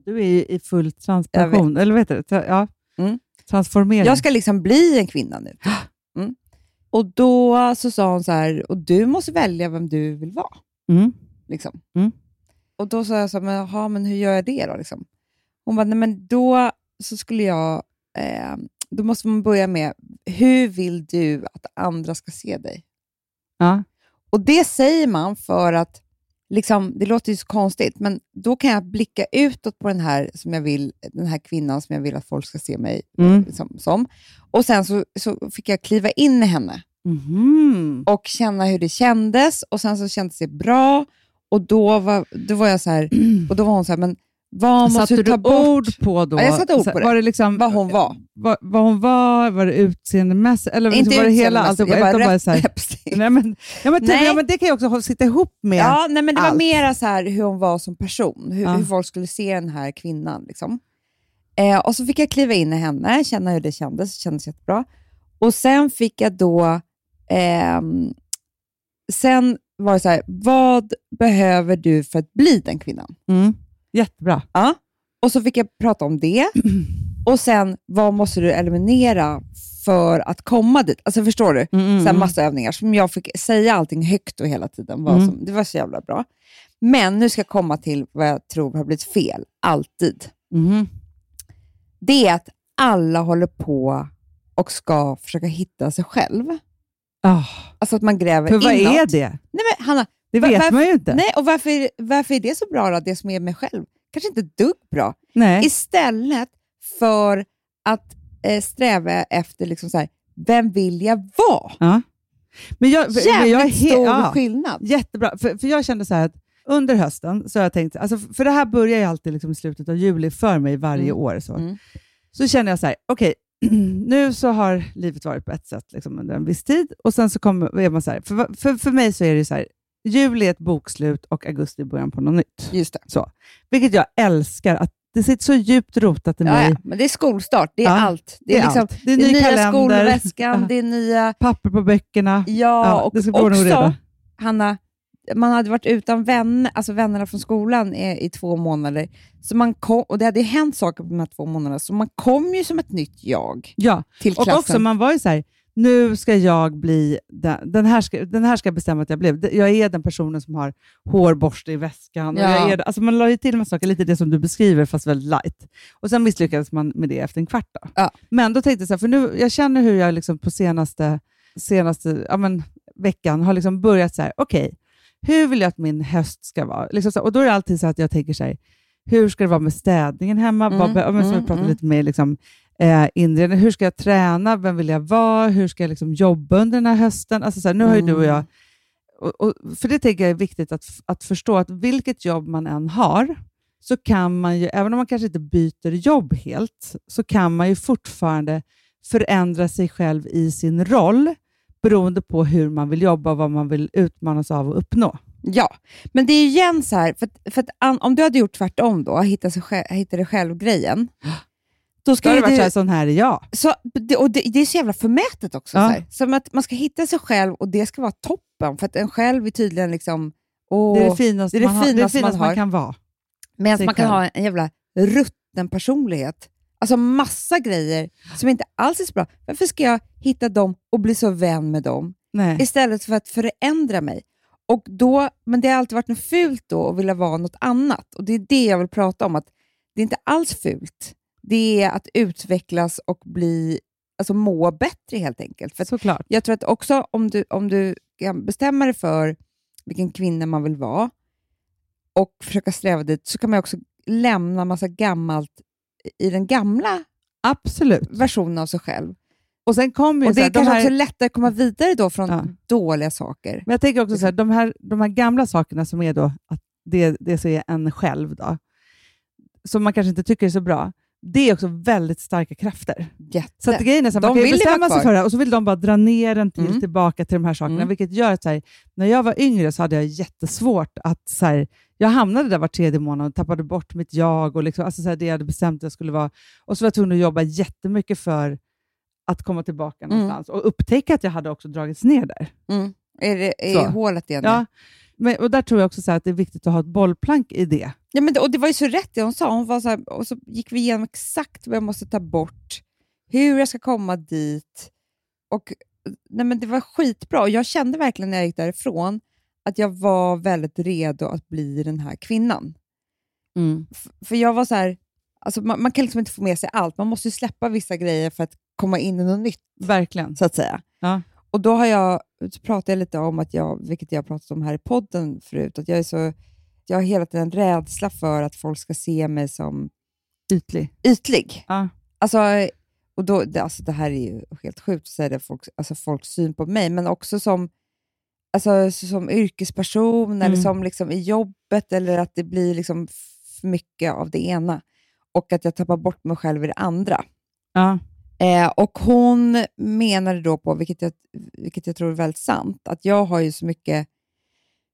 [SPEAKER 3] Du är i full transformation, eller det? Tra- Ja.
[SPEAKER 2] Mm.
[SPEAKER 3] Transformering.
[SPEAKER 2] Jag ska liksom bli en kvinna nu. Mm. Och då så sa hon så här, och du måste välja vem du vill vara.
[SPEAKER 3] Mm.
[SPEAKER 2] Liksom.
[SPEAKER 3] Mm.
[SPEAKER 2] Och då sa jag så här, men, jaha, men hur gör jag det då? Liksom? Hon bara, nej men då så skulle jag, eh, då måste man börja med, hur vill du att andra ska se dig?
[SPEAKER 3] Ja.
[SPEAKER 2] Och det säger man för att, liksom, det låter ju så konstigt, men då kan jag blicka utåt på den här, som jag vill, den här kvinnan som jag vill att folk ska se mig
[SPEAKER 3] Mm.
[SPEAKER 2] som. som. Och sen så, så fick jag kliva in i henne
[SPEAKER 3] Mhm.
[SPEAKER 2] och känna hur det kändes och sen så kändes det bra och då var, då var jag så här, och då var hon så här, men vad måste
[SPEAKER 3] Satte
[SPEAKER 2] du ta bort?
[SPEAKER 3] ord på då?
[SPEAKER 2] Ja, jag satte ord på det.
[SPEAKER 3] Var det liksom,
[SPEAKER 2] Vad hon var.
[SPEAKER 3] Vad, vad hon var? Var det utseendemässigt? Eller liksom, var det hela alltihopa?
[SPEAKER 2] jag
[SPEAKER 3] Utan
[SPEAKER 2] bara
[SPEAKER 3] bara så här, nej, men, ja, men, typ,
[SPEAKER 2] Nej.
[SPEAKER 3] ja, men det kan ju också sitta ihop med...
[SPEAKER 2] Ja, nej, men det var
[SPEAKER 3] allt.
[SPEAKER 2] mera så här hur hon var som person, hur,
[SPEAKER 3] Ja.
[SPEAKER 2] hur folk skulle se den här kvinnan. Liksom. Eh, och så fick jag kliva in i henne, känna hur det kändes, det kändes jättebra. Och sen fick jag då, ehm, sen var så här, vad behöver du för att bli den kvinnan?
[SPEAKER 3] Mm. Jättebra.
[SPEAKER 2] Ja. Och så fick jag prata om det. Och sen, vad måste du eliminera för att komma dit? Alltså förstår du?
[SPEAKER 3] Mm,
[SPEAKER 2] så här massa övningar som jag fick säga allting högt och hela tiden. Vad
[SPEAKER 3] Mm.
[SPEAKER 2] som, det var så jävla bra. Men nu ska jag komma till vad jag tror har blivit fel, alltid.
[SPEAKER 3] Mhm.
[SPEAKER 2] Det är att alla håller på och ska försöka hitta sig själv.
[SPEAKER 3] Ah,
[SPEAKER 2] Alltså att man gräver
[SPEAKER 3] för vad
[SPEAKER 2] inåt.
[SPEAKER 3] är det?
[SPEAKER 2] Nej, men Hanna,
[SPEAKER 3] Det vet
[SPEAKER 2] varför-
[SPEAKER 3] man ju inte.
[SPEAKER 2] nej, och varför, varför är det så bra då, det som är mig själv? Kanske inte dugg bra.
[SPEAKER 3] Nej.
[SPEAKER 2] Istället för att eh, sträva efter liksom så här, vem vill jag vara?
[SPEAKER 3] Ja. Men jag,
[SPEAKER 2] Jävligt
[SPEAKER 3] jag är he-
[SPEAKER 2] stor
[SPEAKER 3] ja.
[SPEAKER 2] skillnad.
[SPEAKER 3] Jättebra, för, för jag kände så här att under hösten, så har jag tänkt, alltså för det här börjar ju alltid liksom i slutet av juli för mig varje
[SPEAKER 2] Mm.
[SPEAKER 3] år. Så,
[SPEAKER 2] Mm.
[SPEAKER 3] så känner jag så här, okej, nu så har livet varit på ett sätt liksom under en viss tid och sen så kommer, är man så här, för, för, för mig så är det så här, juli är ett bokslut och augusti är början på något nytt.
[SPEAKER 2] Just det.
[SPEAKER 3] Så. Vilket jag älskar, att det sitter så djupt rotat i
[SPEAKER 2] Ja,
[SPEAKER 3] mig.
[SPEAKER 2] ja, men det är skolstart, det är
[SPEAKER 3] Ja,
[SPEAKER 2] allt. Det är, liksom,
[SPEAKER 3] allt. Det är
[SPEAKER 2] det är
[SPEAKER 3] ny
[SPEAKER 2] nya
[SPEAKER 3] kalender,
[SPEAKER 2] skolväskan,
[SPEAKER 3] Ja.
[SPEAKER 2] det är nya...
[SPEAKER 3] papper på böckerna.
[SPEAKER 2] Ja,
[SPEAKER 3] Ja,
[SPEAKER 2] och
[SPEAKER 3] det ska
[SPEAKER 2] också. Hanna, man hade varit utan vänner, alltså vännerna från skolan i, i två månader. Så man kom, och det hade hänt saker på de här två månaderna, så man kom ju som ett nytt jag
[SPEAKER 3] Ja,
[SPEAKER 2] till
[SPEAKER 3] och
[SPEAKER 2] klassen.
[SPEAKER 3] också man var ju så här, nu ska jag bli, den, den, här ska, den här ska jag bestämma att jag blev. Jag är den personen som har hårborste i väskan. Och
[SPEAKER 2] Ja.
[SPEAKER 3] jag är, alltså man la ju till med saker, lite det som du beskriver, fast väldigt light. Och sen misslyckades man med det efter en kvart. Då.
[SPEAKER 2] Ja.
[SPEAKER 3] Men då tänkte jag så här, för nu, jag känner hur jag liksom på senaste, senaste ja, men, veckan har liksom börjat så här, okej, hur vill jag att min höst ska vara? Liksom så, och då är det alltid så att jag tänker så här, hur ska det vara med städningen hemma?
[SPEAKER 2] Mm,
[SPEAKER 3] Vad, men som
[SPEAKER 2] mm,
[SPEAKER 3] pratade
[SPEAKER 2] mm.
[SPEAKER 3] lite mer, liksom, eh, inredning. Hur ska jag träna? Vem vill jag vara? Hur ska jag liksom jobba under den här hösten? Alltså så här, nu har ju du och jag...
[SPEAKER 2] Mm.
[SPEAKER 3] Och, och, för det tänker jag är viktigt att, att förstå, att vilket jobb man än har, så kan man ju, även om man kanske inte byter jobb helt, så kan man ju fortfarande förändra sig själv i sin roll beroende på hur man vill jobba och vad man vill utmanas av och uppnå.
[SPEAKER 2] Ja, men det är ju igen så här, för, att- för att, om du hade gjort tvärtom då, hitta, sig själv, hitta dig själv-grejen, då
[SPEAKER 3] Då
[SPEAKER 2] ska ju
[SPEAKER 3] det varit
[SPEAKER 2] du...
[SPEAKER 3] så här, sån här är jag.
[SPEAKER 2] Så, och det, det är så jävla förmätet också.
[SPEAKER 3] Ja.
[SPEAKER 2] Så här. Som att man ska hitta sig själv och det ska vara toppen, för att en själv är tydligen liksom... Åh,
[SPEAKER 3] Det är det finaste,
[SPEAKER 2] det är det
[SPEAKER 3] man, har, det
[SPEAKER 2] finaste man
[SPEAKER 3] finaste man, kan vara.
[SPEAKER 2] Medan man kan
[SPEAKER 3] själv.
[SPEAKER 2] ha en jävla rutten personlighet. Alltså massa grejer som inte alls är så bra. Varför ska jag hitta dem och bli så vän med dem?
[SPEAKER 3] Nej.
[SPEAKER 2] Istället för att förändra mig. Och då, men det har alltid varit något fult då att vilja vara något annat. Och Det är det jag vill prata om. att Det är inte alls fult. Det är att utvecklas och bli, alltså må bättre helt enkelt. För
[SPEAKER 3] Såklart.
[SPEAKER 2] jag tror att också om du, om du kan bestämma dig för vilken kvinna man vill vara och försöka sträva dit, så kan man också lämna massa gammalt i den gamla
[SPEAKER 3] Absolut.
[SPEAKER 2] versionen av sig själv.
[SPEAKER 3] Och sen kommer ju
[SPEAKER 2] Och det är
[SPEAKER 3] de
[SPEAKER 2] kanske
[SPEAKER 3] här,
[SPEAKER 2] också lättare att komma vidare då från
[SPEAKER 3] Ja.
[SPEAKER 2] dåliga saker.
[SPEAKER 3] Men jag tänker också så här, de här, de här gamla sakerna som är då att det, det är en själv, då, som man kanske inte tycker är så bra, det är också väldigt starka krafter.
[SPEAKER 2] Jätte.
[SPEAKER 3] Så att grejen är så här, man kan bestämma sig för det och så vill de bara dra ner den till,
[SPEAKER 2] Mm.
[SPEAKER 3] tillbaka till de här sakerna,
[SPEAKER 2] Mm.
[SPEAKER 3] vilket gör att här, när jag var yngre så hade jag jättesvårt att... Så här, jag hamnade där var tredje månad och tappade bort mitt jag och liksom, alltså så här, det jag hade bestämt att jag skulle vara. Och så var jag tvungen att jobba jättemycket för att komma tillbaka
[SPEAKER 2] Mm.
[SPEAKER 3] någonstans och upptäcka att jag hade också dragits ner där.
[SPEAKER 2] Mm. Är det är hålet igen?
[SPEAKER 3] Ja, men, och där tror jag också att det är viktigt att ha ett bollplank i det.
[SPEAKER 2] Ja, men det, och det var ju så rätt det hon sa. Hon var så här, och så gick vi igenom exakt vad jag måste ta bort, hur jag ska komma dit. Och, nej, men det var skitbra. Och jag kände verkligen när jag gick därifrån att jag var väldigt redo att bli den här kvinnan. F- för jag var så här, alltså man, man kan liksom inte få med sig allt. Man måste ju släppa vissa grejer för att komma in i något nytt,
[SPEAKER 3] Verkligen.
[SPEAKER 2] så att säga.
[SPEAKER 3] Ja.
[SPEAKER 2] Och då har jag, jag lite om, att jag, vilket jag har pratat om här i podden förut, att jag är så jag har hela tiden en rädsla för att folk ska se mig som
[SPEAKER 3] Ytlig.
[SPEAKER 2] ytlig.
[SPEAKER 3] Ja.
[SPEAKER 2] Alltså, och då, det, alltså det här är ju helt sjukt att säga det, folk, alltså folks syn på mig, men också som, alltså, som yrkesperson eller
[SPEAKER 3] Mm.
[SPEAKER 2] som liksom i jobbet, eller att det blir liksom för mycket av det ena och att jag tappar bort mig själv i det andra.
[SPEAKER 3] Ja.
[SPEAKER 2] Eh, och Hon menade då på, vilket jag, vilket jag tror är väldigt sant, att jag har ju så mycket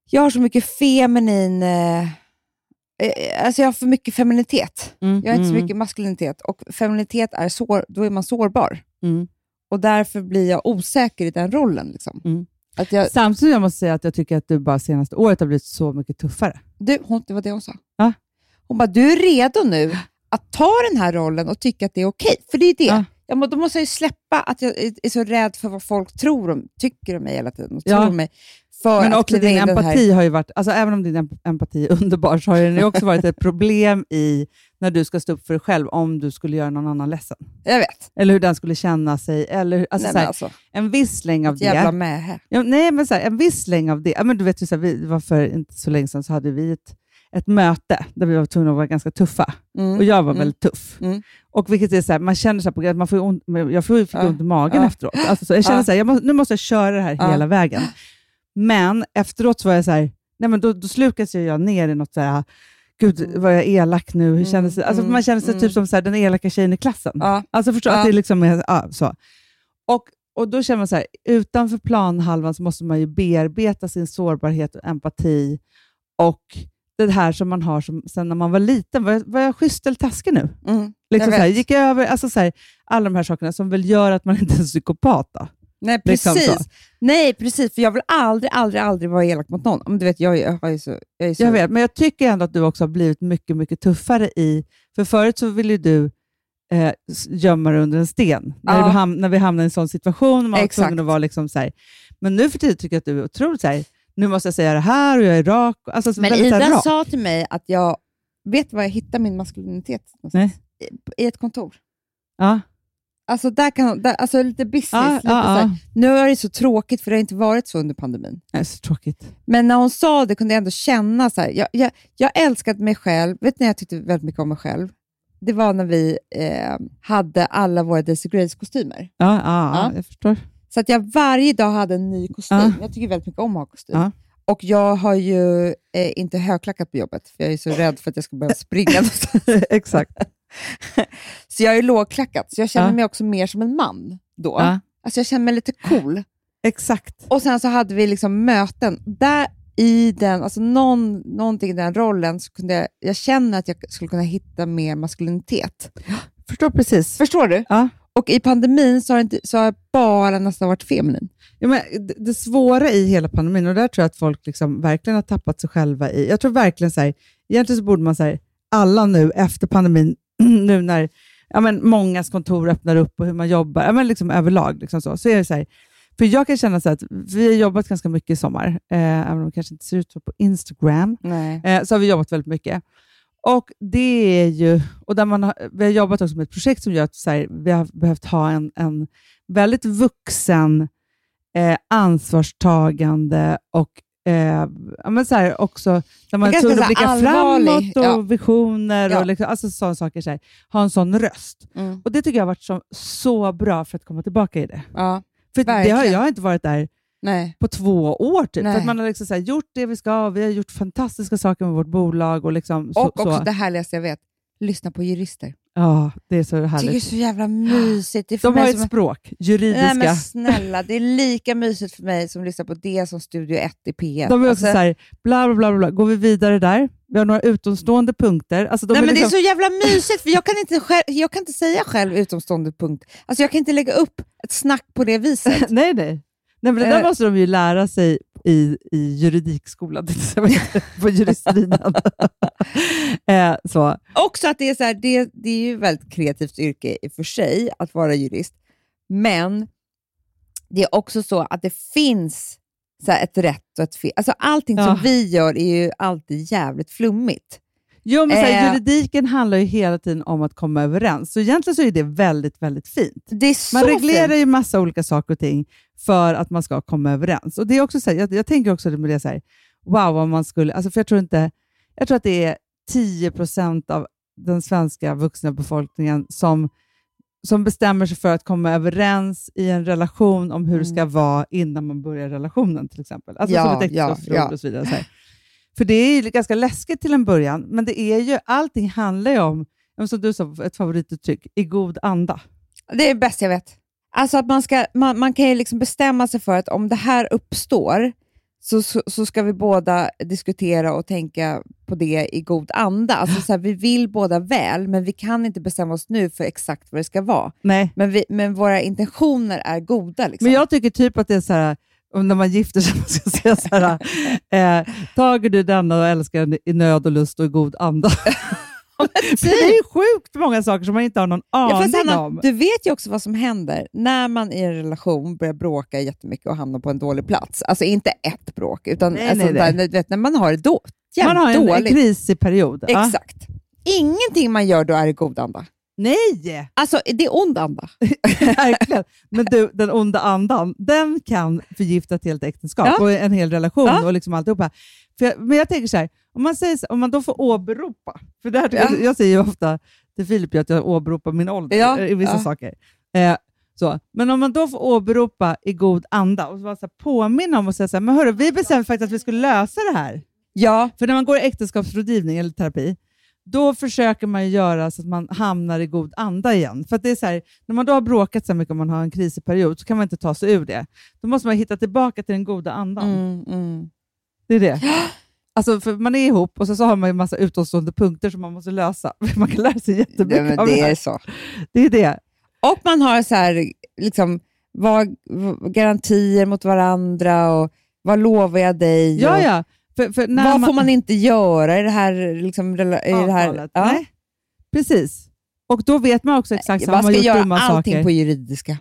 [SPEAKER 2] jag har så mycket feminin... Eh, eh, alltså jag har för mycket femininitet.
[SPEAKER 3] Mm,
[SPEAKER 2] Jag har inte så
[SPEAKER 3] mm,
[SPEAKER 2] mycket maskulinitet. Och femininitet är sår, då är man sårbar.
[SPEAKER 3] mm.
[SPEAKER 2] Och därför blir jag osäker i den rollen. Liksom.
[SPEAKER 3] Mm.
[SPEAKER 2] Att jag,
[SPEAKER 3] Samtidigt jag måste säga att jag tycker att du bara senaste året har blivit så mycket tuffare.
[SPEAKER 2] du, hon, det var det hon sa.
[SPEAKER 3] Ja.
[SPEAKER 2] Hon bara, du är redo nu att ta den här rollen och tycka att det är okej. För det är det.
[SPEAKER 3] Ja.
[SPEAKER 2] Ja. må- då måste jag ju släppa att jag är så rädd för vad folk tror om, tycker om mig hela tiden. Och
[SPEAKER 3] Ja.
[SPEAKER 2] tror mig. För
[SPEAKER 3] Men också din empati har ju varit, alltså även om din emp- empati är underbar, så har den ju också varit ett problem i när du ska stå upp för dig själv om du skulle göra någon annan ledsen.
[SPEAKER 2] Jag vet.
[SPEAKER 3] Eller hur den skulle känna sig. Eller, alltså,
[SPEAKER 2] Nej,
[SPEAKER 3] så
[SPEAKER 2] men
[SPEAKER 3] här,
[SPEAKER 2] alltså,
[SPEAKER 3] en viss släng av
[SPEAKER 2] ett jävla
[SPEAKER 3] det.
[SPEAKER 2] mähä.
[SPEAKER 3] Ja, nej, men så här, en viss släng av det. Ja, men du vet ju, så här, vi, det var för inte så länge sedan så hade vi ett, ett möte där vi var tvungna att vara ganska tuffa.
[SPEAKER 2] Mm.
[SPEAKER 3] Och jag var
[SPEAKER 2] Mm.
[SPEAKER 3] väldigt tuff.
[SPEAKER 2] Mm.
[SPEAKER 3] Och vilket är så här, man känner så här på man får ont, jag fick ont i magen
[SPEAKER 2] Ja.
[SPEAKER 3] efteråt. Alltså, så jag känner
[SPEAKER 2] Ja.
[SPEAKER 3] så här, jag måste, nu måste jag köra det här
[SPEAKER 2] Ja.
[SPEAKER 3] hela vägen. Men efteråt så var jag så här, nej men då, då slukas jag ner i något så här, gud vad jag är elak nu. Hur
[SPEAKER 2] Mm,
[SPEAKER 3] kändes det? Alltså,
[SPEAKER 2] mm,
[SPEAKER 3] man känner sig
[SPEAKER 2] mm.
[SPEAKER 3] typ som så här, den elaka tjejen i klassen. Alltså förstå att det liksom är så. Och, och då känner man så här, utanför planhalvan så måste man ju bearbeta sin sårbarhet och empati och det här som man har som, sen när man var liten. Var jag, var jag schysst eller taskig nu?
[SPEAKER 2] Mm.
[SPEAKER 3] Liksom
[SPEAKER 2] Jag
[SPEAKER 3] så här, gick jag över, alltså så här, alla de här sakerna som väl gör att man inte är en psykopat. Då.
[SPEAKER 2] Nej,
[SPEAKER 3] Liksom
[SPEAKER 2] precis.
[SPEAKER 3] så.
[SPEAKER 2] Nej, precis. För jag vill aldrig, aldrig, aldrig vara elak mot någon. Men du vet, jag, jag, ju så, jag är så...
[SPEAKER 3] Jag vet, men jag tycker ändå att du också har blivit mycket, mycket tuffare i... För förut så ville ju du eh, gömma dig under en sten. När,
[SPEAKER 2] Ja.
[SPEAKER 3] du ham- när vi hamnade i en sån situation, man var
[SPEAKER 2] Exakt.
[SPEAKER 3] tvungen att vara liksom så här. Men nu för tiden tycker jag att du är otroligt så här, nu måste jag säga det här och jag är rak. Alltså, så
[SPEAKER 2] Men Ida
[SPEAKER 3] rak.
[SPEAKER 2] sa till mig att jag... Vet var jag hittar min maskulinitet?
[SPEAKER 3] Nej.
[SPEAKER 2] I, I ett kontor.
[SPEAKER 3] Ja,
[SPEAKER 2] Alltså, där kan, där, alltså lite business.
[SPEAKER 3] ja,
[SPEAKER 2] lite
[SPEAKER 3] ja, ja.
[SPEAKER 2] Nu är det så tråkigt, för det har inte varit så under pandemin.
[SPEAKER 3] Det är så tråkigt.
[SPEAKER 2] Men när hon sa det kunde jag ändå känna så här. Jag, jag, jag älskade mig själv. Vet ni, jag tyckte väldigt mycket om mig själv. det var när vi eh, hade alla våra Daisy Grace-kostymer.
[SPEAKER 3] Ja, Ja. jag förstår.
[SPEAKER 2] Så att jag varje dag hade en ny kostym.
[SPEAKER 3] Ja.
[SPEAKER 2] Jag tycker väldigt mycket om att ha kostym.
[SPEAKER 3] Ja.
[SPEAKER 2] Och jag har ju eh, inte högklackat på jobbet, för jag är så rädd för att jag ska börja springa.
[SPEAKER 3] Exakt.
[SPEAKER 2] Så jag är lågklackat, så jag känner
[SPEAKER 3] Ja.
[SPEAKER 2] mig också mer som en man då.
[SPEAKER 3] Ja.
[SPEAKER 2] Alltså jag känner mig lite cool.
[SPEAKER 3] Exakt.
[SPEAKER 2] Och sen så hade vi liksom möten. Där i den, alltså någon, någonting i den rollen, så kunde jag, jag känner att jag skulle kunna hitta mer maskulinitet.
[SPEAKER 3] Förstår precis.
[SPEAKER 2] Förstår du?
[SPEAKER 3] Ja.
[SPEAKER 2] Och i pandemin så har, inte, så har jag bara nästan varit feminin.
[SPEAKER 3] Ja, men det, det svåra i hela pandemin, och där tror jag att folk liksom verkligen har tappat sig själva i. Jag tror verkligen så här, egentligen så borde man säga alla nu efter pandemin, nu när ja, men mångas kontor öppnar upp och hur man jobbar, ja, men liksom överlag, liksom så, så är det så här, för jag kan känna så att vi har jobbat ganska mycket i sommar, eh, även om det kanske inte ser ut så på Instagram, eh, så har vi jobbat väldigt mycket. Och det är ju, och där man har, vi har jobbat också med ett projekt som gör att här, vi har behövt ha en, en väldigt vuxen, eh, ansvarstagande och eh, men så här, också där man är tvungen att blicka
[SPEAKER 2] allvarlig,
[SPEAKER 3] framåt och
[SPEAKER 2] ja.
[SPEAKER 3] visioner
[SPEAKER 2] Ja.
[SPEAKER 3] och liksom, alltså sådana saker. Så här, ha en sån röst.
[SPEAKER 2] Mm.
[SPEAKER 3] Och Det tycker jag har varit så, så bra för att komma tillbaka i det.
[SPEAKER 2] Ja,
[SPEAKER 3] För det har,
[SPEAKER 2] Verkligen.
[SPEAKER 3] jag inte varit där
[SPEAKER 2] nej.
[SPEAKER 3] på två år. Typ, för att man har liksom så här, gjort det vi ska, vi har gjort fantastiska saker med vårt bolag. Och, liksom, så,
[SPEAKER 2] Och också
[SPEAKER 3] så.
[SPEAKER 2] det härligaste jag vet, lyssna på jurister.
[SPEAKER 3] Ja, det är så
[SPEAKER 2] tycker det är
[SPEAKER 3] härligt.
[SPEAKER 2] så jävla mysigt. Det är för
[SPEAKER 3] De har ett
[SPEAKER 2] som-
[SPEAKER 3] språk, juridiska.
[SPEAKER 2] Nej men snälla, det är lika mysigt för mig som att lyssna på det som Studio 1 i P1.
[SPEAKER 3] De är också
[SPEAKER 2] Alltså,
[SPEAKER 3] så här, bla, bla, bla, bla, går vi vidare där? Vi har några utomstående punkter. Alltså, de
[SPEAKER 2] Nej, men
[SPEAKER 3] liksom,
[SPEAKER 2] Det är så jävla mysigt, för jag kan inte, själv, jag kan inte säga själv utomstående punkt. Alltså jag kan inte lägga upp ett snack på det viset.
[SPEAKER 3] nej, nej. Nej men det där
[SPEAKER 2] Eh.
[SPEAKER 3] måste de ju lära sig i, i juridikskolan, på juristlinjen. eh, så.
[SPEAKER 2] Också att det är, så här, det, det är ju ett väldigt kreativt yrke i och för sig, att vara jurist. Men det är också så att det finns så ett rätt och ett fel. Alltså allting
[SPEAKER 3] Ja.
[SPEAKER 2] som vi gör är ju alltid jävligt flummigt.
[SPEAKER 3] Jo, men så här,
[SPEAKER 2] Eh.
[SPEAKER 3] juridiken handlar ju hela tiden om att komma överens, så egentligen så är det väldigt, väldigt fint.
[SPEAKER 2] Det är så
[SPEAKER 3] Man reglerar
[SPEAKER 2] fint.
[SPEAKER 3] ju massa olika saker och ting för att man ska komma överens. Och det är också så här, jag, jag tänker också med det så här, wow, om man skulle, alltså för jag tror inte, jag tror att det är 10 procent av den svenska vuxna befolkningen som, som bestämmer sig för att komma överens i en relation om hur det ska vara innan man börjar relationen till exempel. Alltså
[SPEAKER 2] Ja,
[SPEAKER 3] som ett
[SPEAKER 2] ja,
[SPEAKER 3] äktenskapsförord
[SPEAKER 2] ja.
[SPEAKER 3] och så vidare. Så här. För det är ju ganska läskigt till en början, men det är ju, allting handlar ju om, som du sa, ett favorituttryck, i god anda.
[SPEAKER 2] Det är det bästa jag vet. Alltså att man, ska, man, man kan ju liksom bestämma sig för att om det här uppstår så, så, så ska vi båda diskutera och tänka på det i god anda. Alltså så här, vi vill båda väl, men vi kan inte bestämma oss nu för exakt vad det ska vara.
[SPEAKER 3] Nej.
[SPEAKER 2] Men, vi, men våra intentioner är goda. Liksom.
[SPEAKER 3] Men jag tycker typ att det är så här, när man gifter sig, man ska säga så här, eh, tager du denna och älskar den i nöd och lust och i god anda. Det är ju sjukt många saker som man inte har någon
[SPEAKER 2] Ja,
[SPEAKER 3] aning
[SPEAKER 2] Hanna,
[SPEAKER 3] om.
[SPEAKER 2] du vet ju också vad som händer när man i en relation börjar bråka jättemycket och hamnar på en dålig plats. Alltså inte ett bråk, utan
[SPEAKER 3] Nej,
[SPEAKER 2] alltså,
[SPEAKER 3] nej, nej.
[SPEAKER 2] Där, du vet, när man har det då,
[SPEAKER 3] Man har en, en
[SPEAKER 2] dåligt.
[SPEAKER 3] krisig period. Ja.
[SPEAKER 2] Exakt. Ingenting man gör då är i god anda.
[SPEAKER 3] Nej!
[SPEAKER 2] Alltså, det är ond anda.
[SPEAKER 3] Verkligen. Men du, den onda andan, den kan förgifta ett helt äktenskap
[SPEAKER 2] Ja.
[SPEAKER 3] och en hel relation
[SPEAKER 2] Ja.
[SPEAKER 3] och liksom alltihopa. För jag, men jag tänker så här, om man, säger så, om man då får åberopa, för det här,
[SPEAKER 2] Ja.
[SPEAKER 3] jag säger ju ofta till Filip att jag åberopar min ålder i vissa saker. Eh, så. Men om man då får åberopa i god anda och så påminna om och säga så här, men hörru, vi bestämde faktiskt att vi skulle lösa det här.
[SPEAKER 2] Ja,
[SPEAKER 3] För när man går i äktenskapsrådgivning eller terapi, då försöker man göra så att man hamnar i god anda igen. För det är så här, när man då har bråkat så mycket om man har en krisig period så kan man inte ta sig ur det. Då måste man hitta tillbaka till den goda andan.
[SPEAKER 2] mm, mm.
[SPEAKER 3] Det är det. Alltså, för man är ihop och så, så har man en massa utomstående punkter som man måste lösa. Man kan lära sig jättemycket
[SPEAKER 2] det, men det är så.
[SPEAKER 3] Det är det.
[SPEAKER 2] Och man har så här, liksom, vad, garantier mot varandra och vad lovar jag dig?
[SPEAKER 3] Ja,
[SPEAKER 2] och
[SPEAKER 3] ja. För, för när
[SPEAKER 2] vad får man inte göra i det här, liksom, i det här ja.
[SPEAKER 3] Nej, precis. Och då vet man också exakt om
[SPEAKER 2] Man
[SPEAKER 3] man
[SPEAKER 2] ska göra allting
[SPEAKER 3] saker.
[SPEAKER 2] på juridiska.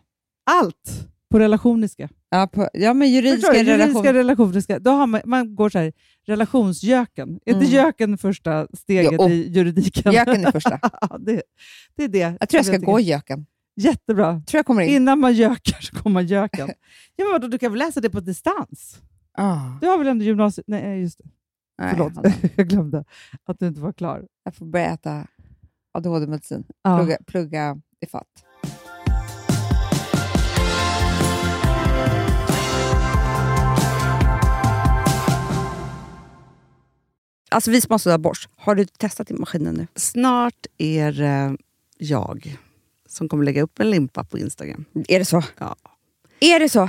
[SPEAKER 3] Allt på relationiska.
[SPEAKER 2] Ja, på, ja men
[SPEAKER 3] Förstår
[SPEAKER 2] juridiska
[SPEAKER 3] du? Juridiska
[SPEAKER 2] relationer.
[SPEAKER 3] relationsriska, då har man, man går så här, relationsjöken. Är inte
[SPEAKER 2] Mm.
[SPEAKER 3] göken första steget
[SPEAKER 2] Jo.
[SPEAKER 3] i juridiken?
[SPEAKER 2] Göken är första.
[SPEAKER 3] Ja, det, det är det.
[SPEAKER 2] Jag tror jag ska
[SPEAKER 3] tycker.
[SPEAKER 2] gå göken.
[SPEAKER 3] Jättebra.
[SPEAKER 2] tror jag kommer in.
[SPEAKER 3] Innan man gökar så kommer man göken. ja, men vadå, du kan väl läsa det på distans?
[SPEAKER 2] Ah.
[SPEAKER 3] Du har väl ändå gymnasiet? Nej, just det.
[SPEAKER 2] Nej,
[SPEAKER 3] Förlåt, jag glömde att du inte var klar.
[SPEAKER 2] jag får börja äta ADHD-medicin.
[SPEAKER 3] Ja.
[SPEAKER 2] Plugga, plugga i fatt. Alltså vi som har sådär borst, har du testat i maskinen nu?
[SPEAKER 3] Snart är det jag som kommer lägga upp en limpa på Instagram.
[SPEAKER 2] Är det så?
[SPEAKER 3] Ja.
[SPEAKER 2] Är det så?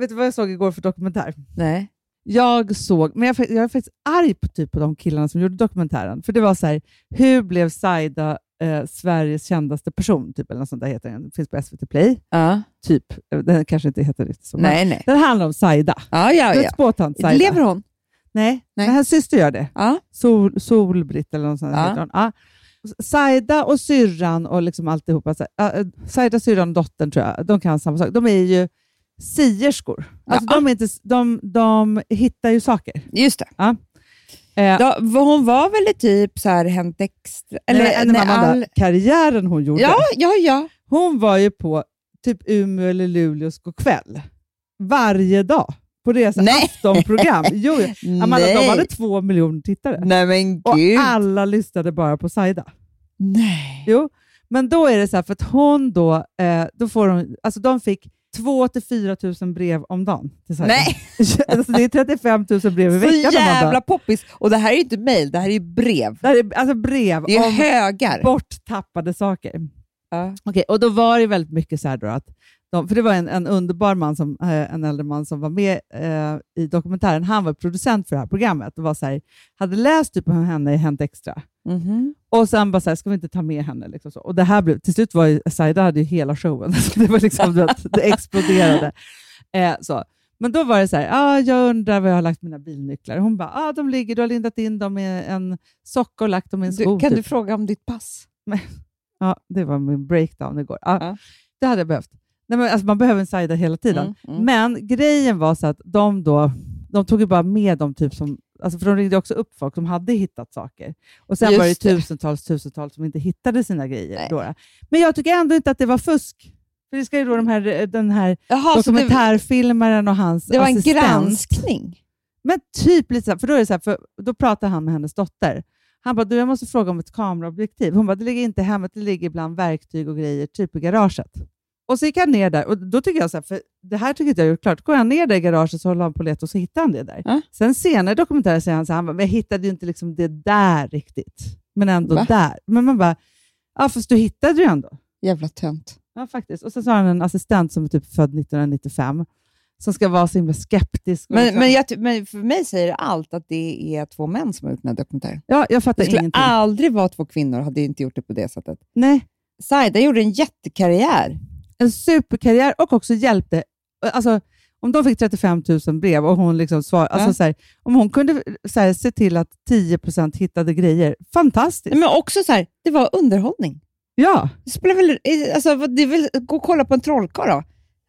[SPEAKER 3] Vet du vad jag såg igår för dokumentär?
[SPEAKER 2] Nej.
[SPEAKER 3] Jag såg, men jag, jag är faktiskt arg på, typ, på de killarna som gjorde dokumentären. För det var så här, hur blev Saida eh, Sveriges kändaste person? Typ, eller något sånt där heter den. finns på SVT Play.
[SPEAKER 2] Ja.
[SPEAKER 3] Typ. Eh, Den kanske inte heter riktigt så.
[SPEAKER 2] Nej, nej.
[SPEAKER 3] Den handlar om Saida.
[SPEAKER 2] Ja, ja, ja.
[SPEAKER 3] spåtant Saida?
[SPEAKER 2] Lever hon?
[SPEAKER 3] Nej,
[SPEAKER 2] Nej.
[SPEAKER 3] hans syster gör det.
[SPEAKER 2] Ja.
[SPEAKER 3] Sol, Solbritt eller något sånt.
[SPEAKER 2] Ja.
[SPEAKER 3] heter. Ja. Saida och syrran och liksom alltihopa. Så- eh, Saida, syrran och dottern tror jag, de kan samma sak. De är ju sierskor. Alltså,
[SPEAKER 2] Ja.
[SPEAKER 3] de, är inte, de, de hittar ju saker.
[SPEAKER 2] Just det.
[SPEAKER 3] Eh,
[SPEAKER 2] Då, hon var väl typ så här Hänt Extra?
[SPEAKER 3] eller, nej,
[SPEAKER 2] nej,
[SPEAKER 3] Amanda,
[SPEAKER 2] all...
[SPEAKER 3] karriären hon gjorde.
[SPEAKER 2] Ja, ja, ja.
[SPEAKER 3] Hon var ju på typ Umeå eller Luleås kväll varje dag på deras
[SPEAKER 2] Nej.
[SPEAKER 3] aftonprogram. Jo. Amanda, de
[SPEAKER 2] Nej.
[SPEAKER 3] hade två miljoner tittare.
[SPEAKER 2] Nej men
[SPEAKER 3] Och
[SPEAKER 2] gud.
[SPEAKER 3] alla lyssnade bara på Saida.
[SPEAKER 2] Nej.
[SPEAKER 3] Jo, men då är det så här, för att hon då, eh, då får hon, alltså de fick 2 till 4 tusen brev om dagen.
[SPEAKER 2] Nej,
[SPEAKER 3] alltså det är 35 000 brev i
[SPEAKER 2] så
[SPEAKER 3] veckan.
[SPEAKER 2] jävla
[SPEAKER 3] Amanda.
[SPEAKER 2] poppis. Och det här är ju inte mejl, det här är ju brev.
[SPEAKER 3] Det är alltså brev
[SPEAKER 2] Det är
[SPEAKER 3] om
[SPEAKER 2] högar.
[SPEAKER 3] borttappade saker.
[SPEAKER 2] Ja.
[SPEAKER 3] Okej, och då var det väldigt mycket så här då att de, för det var en, en underbar man, som, eh, en äldre man som var med eh, i dokumentären. Han var producent för det här programmet och var så här, hade läst typ om henne i Hänt Extra.
[SPEAKER 2] Mhm.
[SPEAKER 3] Och sen bara så här, ska vi inte ta med henne? Liksom så. Och det här blev, till slut var ju, Saida hade ju hela showen. Det, var liksom, det exploderade. Eh, så. Men då var det så här, ah, jag undrar var jag har lagt mina bilnycklar. Hon bara, ah, de ligger, du har lindat in dem i en socka och lagt dem i en sko.
[SPEAKER 2] Du, kan
[SPEAKER 3] typ.
[SPEAKER 2] du fråga om ditt pass?
[SPEAKER 3] Ja, det var min breakdown igår. Ja,
[SPEAKER 2] Ja.
[SPEAKER 3] Det hade jag behövt. Nej, men alltså, man behöver en Saida hela tiden.
[SPEAKER 2] Mm, mm.
[SPEAKER 3] Men grejen var så att de då, de tog ju bara med dem, typ som, alltså för de ringde också upp folk som hade hittat saker. Och sen
[SPEAKER 2] Just
[SPEAKER 3] var det
[SPEAKER 2] det.
[SPEAKER 3] tusentals, tusentals som inte hittade sina grejer. Då. Men jag tycker ändå inte att det var fusk. För det ska ju då de här, den här
[SPEAKER 2] det,
[SPEAKER 3] dokumentärfilmaren och hans
[SPEAKER 2] det var en
[SPEAKER 3] assistent.
[SPEAKER 2] granskning?
[SPEAKER 3] Men typ lite så för då är så här, för då pratar han med hennes dotter. Han bara, du jag måste fråga om ett kameraobjektiv. Hon bara, det ligger inte hemma, det ligger bland verktyg och grejer, typ i garaget. Och så gick han ner där, och då tycker jag så här, för det här tycker inte jag gjort klart. Går han ner där i garaget så håller han på och letar och så hittar han det där.
[SPEAKER 2] Ja.
[SPEAKER 3] Sen senare i dokumentären säger han så här, han bara, men jag hittade ju inte liksom det där riktigt, men ändå
[SPEAKER 2] Va?
[SPEAKER 3] där. Men man bara, ja fast du hittade ju ändå.
[SPEAKER 2] Jävla tönt.
[SPEAKER 3] Ja, faktiskt. Och sen så har han en assistent som är typ född 1995, som ska vara så himla skeptisk.
[SPEAKER 2] Men, men, jag, men för mig säger det allt att det är två män som har gjort den här dokumentären.
[SPEAKER 3] ja, jag fattar
[SPEAKER 2] Det skulle
[SPEAKER 3] ingenting.
[SPEAKER 2] aldrig vara två kvinnor hade inte gjort det på det sättet.
[SPEAKER 3] Nej.
[SPEAKER 2] Saida gjorde en jättekarriär.
[SPEAKER 3] En superkarriär och också hjälpte. Alltså, om de fick 35 000 brev och hon liksom svar, alltså,
[SPEAKER 2] Ja.
[SPEAKER 3] så här, om hon kunde så här, se till att 10% hittade grejer, fantastiskt.
[SPEAKER 2] Men också så här, det var underhållning.
[SPEAKER 3] ja.
[SPEAKER 2] Det spelar väl, alltså, vad- det är väl, gå och kolla på en trollkarl då.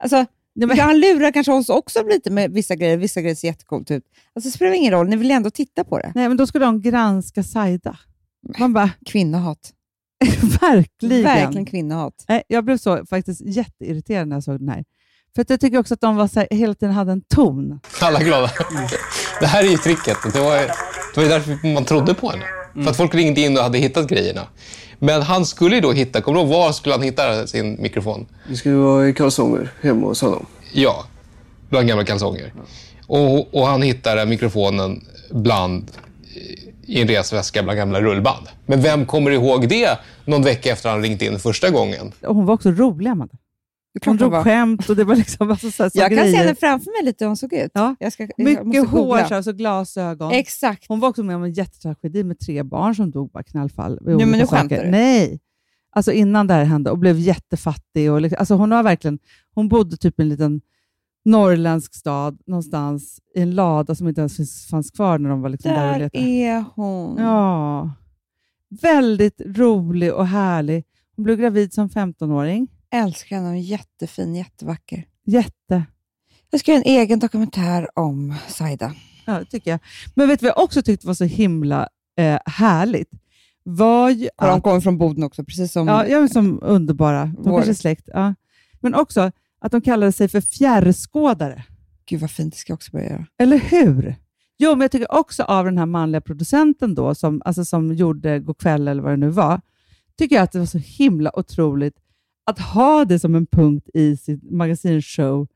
[SPEAKER 2] Alltså,
[SPEAKER 3] Ja, men,
[SPEAKER 2] Han lurar kanske oss också lite med vissa grejer. Vissa grejer ser jättecoolt ut. Alltså, det spelar ingen roll, ni vill ändå titta på det.
[SPEAKER 3] nej, men då skulle de granska Saida. Man bara,
[SPEAKER 2] Kvinnohat.
[SPEAKER 3] verkligen.
[SPEAKER 2] Verkligen kvinnohat.
[SPEAKER 3] Nej, jag blev så faktiskt jätteirriterad när jag såg den här. För att jag tycker också att de var så här, hela tiden hade en ton.
[SPEAKER 4] Alla glada. Det här är ju tricket. Det var, det var ju därför man trodde på henne. För att folk ringde in och hade hittat grejerna. Men han skulle ju då hitta, kommer du ihåg var skulle han hitta sin mikrofon?
[SPEAKER 5] Det skulle vara i kalsonger hemma hos honom.
[SPEAKER 4] Ja, bland gamla kalsonger. Och, och han hittade mikrofonen bland i en resväska bland gamla rullband. Men vem kommer ihåg det någon vecka efter han ringt in första gången?
[SPEAKER 3] Och hon var också rolig, Amanda. Hon drog
[SPEAKER 2] var.
[SPEAKER 3] skämt och det var liksom alltså, så här, så
[SPEAKER 2] Jag kan se
[SPEAKER 3] grejer.
[SPEAKER 2] henne framför mig lite hur hon såg ut.
[SPEAKER 3] Ja.
[SPEAKER 2] Jag ska, jag
[SPEAKER 3] Mycket hår, så här, så glasögon.
[SPEAKER 2] Exakt.
[SPEAKER 3] Hon var också med om en jättetragedi med tre barn som dog bara knallfall. vid
[SPEAKER 2] men nu skämtar du.
[SPEAKER 3] Nej. Alltså innan det här hände och blev jättefattig. Och liksom, alltså hon, har verkligen, hon bodde typ i en liten norrländsk stad någonstans i en lada som inte ens fanns kvar när de var liksom där och
[SPEAKER 2] Där
[SPEAKER 3] letade.
[SPEAKER 2] är hon.
[SPEAKER 3] Ja. Väldigt rolig och härlig. Hon blev gravid som 15-åring.
[SPEAKER 2] Älskar henne, hon är jättefin, jättevacker.
[SPEAKER 3] Jätte.
[SPEAKER 2] Jag ska göra en egen dokumentär om Saida.
[SPEAKER 3] Ja, det tycker jag. Men vet du vad jag också tyckte var så himla eh, härligt? Var ju
[SPEAKER 2] Och de
[SPEAKER 3] att,
[SPEAKER 2] kommer från Boden också, precis som...
[SPEAKER 3] ja, ja, som underbara. De
[SPEAKER 2] Vår-
[SPEAKER 3] kanske är släkt. Ja. Men också att de kallade sig för fjärrskådare.
[SPEAKER 2] Gud vad fint, det ska jag också börja göra.
[SPEAKER 3] Eller hur? Jo, men jag tycker också av den här manliga producenten då, som, alltså som gjorde Go'kväll eller vad det nu var, tycker jag att det var så himla otroligt att ha det som en punkt i sitt magasinshow,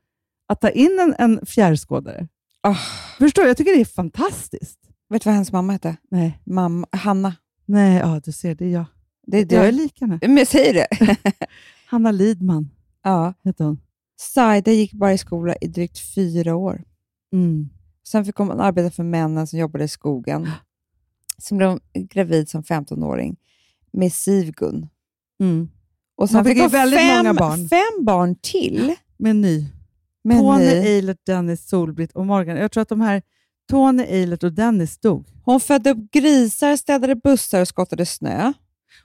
[SPEAKER 3] att ta in en, en fjärrskådare.
[SPEAKER 2] Ah.
[SPEAKER 3] Förstår du? Jag tycker det är fantastiskt.
[SPEAKER 2] Vet du vad hennes mamma hette?
[SPEAKER 3] Nej,
[SPEAKER 2] Mamma, Hanna.
[SPEAKER 3] nej ja, du ser, det är jag.
[SPEAKER 2] Det är
[SPEAKER 3] Jag är lik henne.
[SPEAKER 2] Men säger det.
[SPEAKER 3] Hanna Lidman
[SPEAKER 2] ja.
[SPEAKER 3] heter hon.
[SPEAKER 2] Saida gick bara i skola i drygt fyra år.
[SPEAKER 3] Mm.
[SPEAKER 2] Sen fick hon arbeta för männen som jobbade i skogen. Sen blev hon gravid som 15-åring med Sivgun.
[SPEAKER 3] Mm.
[SPEAKER 2] Och sen
[SPEAKER 3] Man fick
[SPEAKER 2] fick hon
[SPEAKER 3] väldigt
[SPEAKER 2] fem,
[SPEAKER 3] många barn.
[SPEAKER 2] fem barn till.
[SPEAKER 3] Med ny.
[SPEAKER 2] Men
[SPEAKER 3] Tony
[SPEAKER 2] nej,
[SPEAKER 3] Eilert, Dennis, Solbritt och Morgan. Jag tror att de här Tony Eilert och Dennis dog.
[SPEAKER 2] hon födde upp grisar, städade bussar och skottade snö.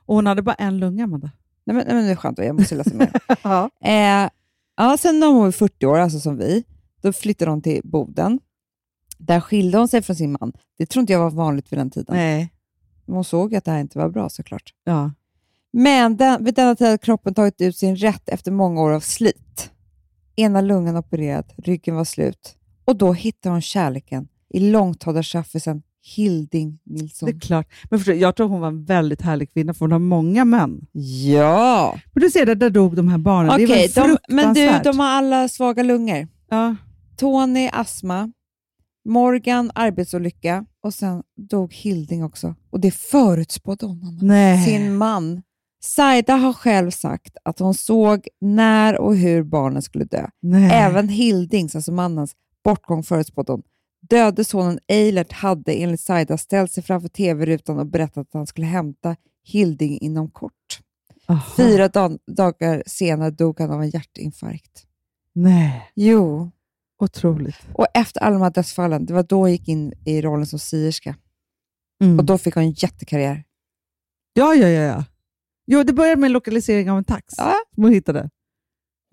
[SPEAKER 3] Och hon hade bara en lunga, Amanda.
[SPEAKER 2] Nej, men, nej, men det är skönt, jag måste läsa mer.
[SPEAKER 3] Ja.
[SPEAKER 2] Eh, ja, sen när hon var 40 år, alltså som vi, då flyttade hon till Boden. Där skilde hon sig från sin man. Det tror inte jag var vanligt vid den tiden.
[SPEAKER 3] Nej.
[SPEAKER 2] Men hon såg att det här inte var bra såklart.
[SPEAKER 3] Ja.
[SPEAKER 2] Men den, vid denna tid hade kroppen tagit ut sin rätt efter många år av slit. Ena lungan opererad, ryggen var slut. Och då hittade hon kärleken i långtradarchaffisen Hilding Nilsson.
[SPEAKER 3] Det är klart. Men förstår, du, jag tror hon var en väldigt härlig kvinna, för hon har många män.
[SPEAKER 2] Ja!
[SPEAKER 3] Men du ser, där, där dog de här barnen.
[SPEAKER 2] Okej,
[SPEAKER 3] det väl
[SPEAKER 2] de, men du, de har alla svaga lungor.
[SPEAKER 3] Ja.
[SPEAKER 2] Tony astma, Morgan arbetsolycka och sen dog Hilding också. Och det förutspådde hon.
[SPEAKER 3] Nej.
[SPEAKER 2] sin man. Saida har själv sagt att hon såg när och hur barnen skulle dö.
[SPEAKER 3] Nej.
[SPEAKER 2] Även Hildings, alltså mannens, bortgång förutspådde hon. Döde sonen Eilert hade enligt Saida ställt sig framför tv-rutan och berättat att han skulle hämta Hilding inom kort.
[SPEAKER 3] Aha.
[SPEAKER 2] Fyra dag- dagar senare dog han av en hjärtinfarkt.
[SPEAKER 3] Nej.
[SPEAKER 2] Jo,
[SPEAKER 3] Otroligt.
[SPEAKER 2] och efter alla de här dödsfallen, det var då hon gick in i rollen som sierska.
[SPEAKER 3] Mm.
[SPEAKER 2] Och då fick hon en jättekarriär.
[SPEAKER 3] Ja, ja, ja. ja. Jo, det började med en lokalisering av en tax
[SPEAKER 2] Ja.
[SPEAKER 3] som hon hittade.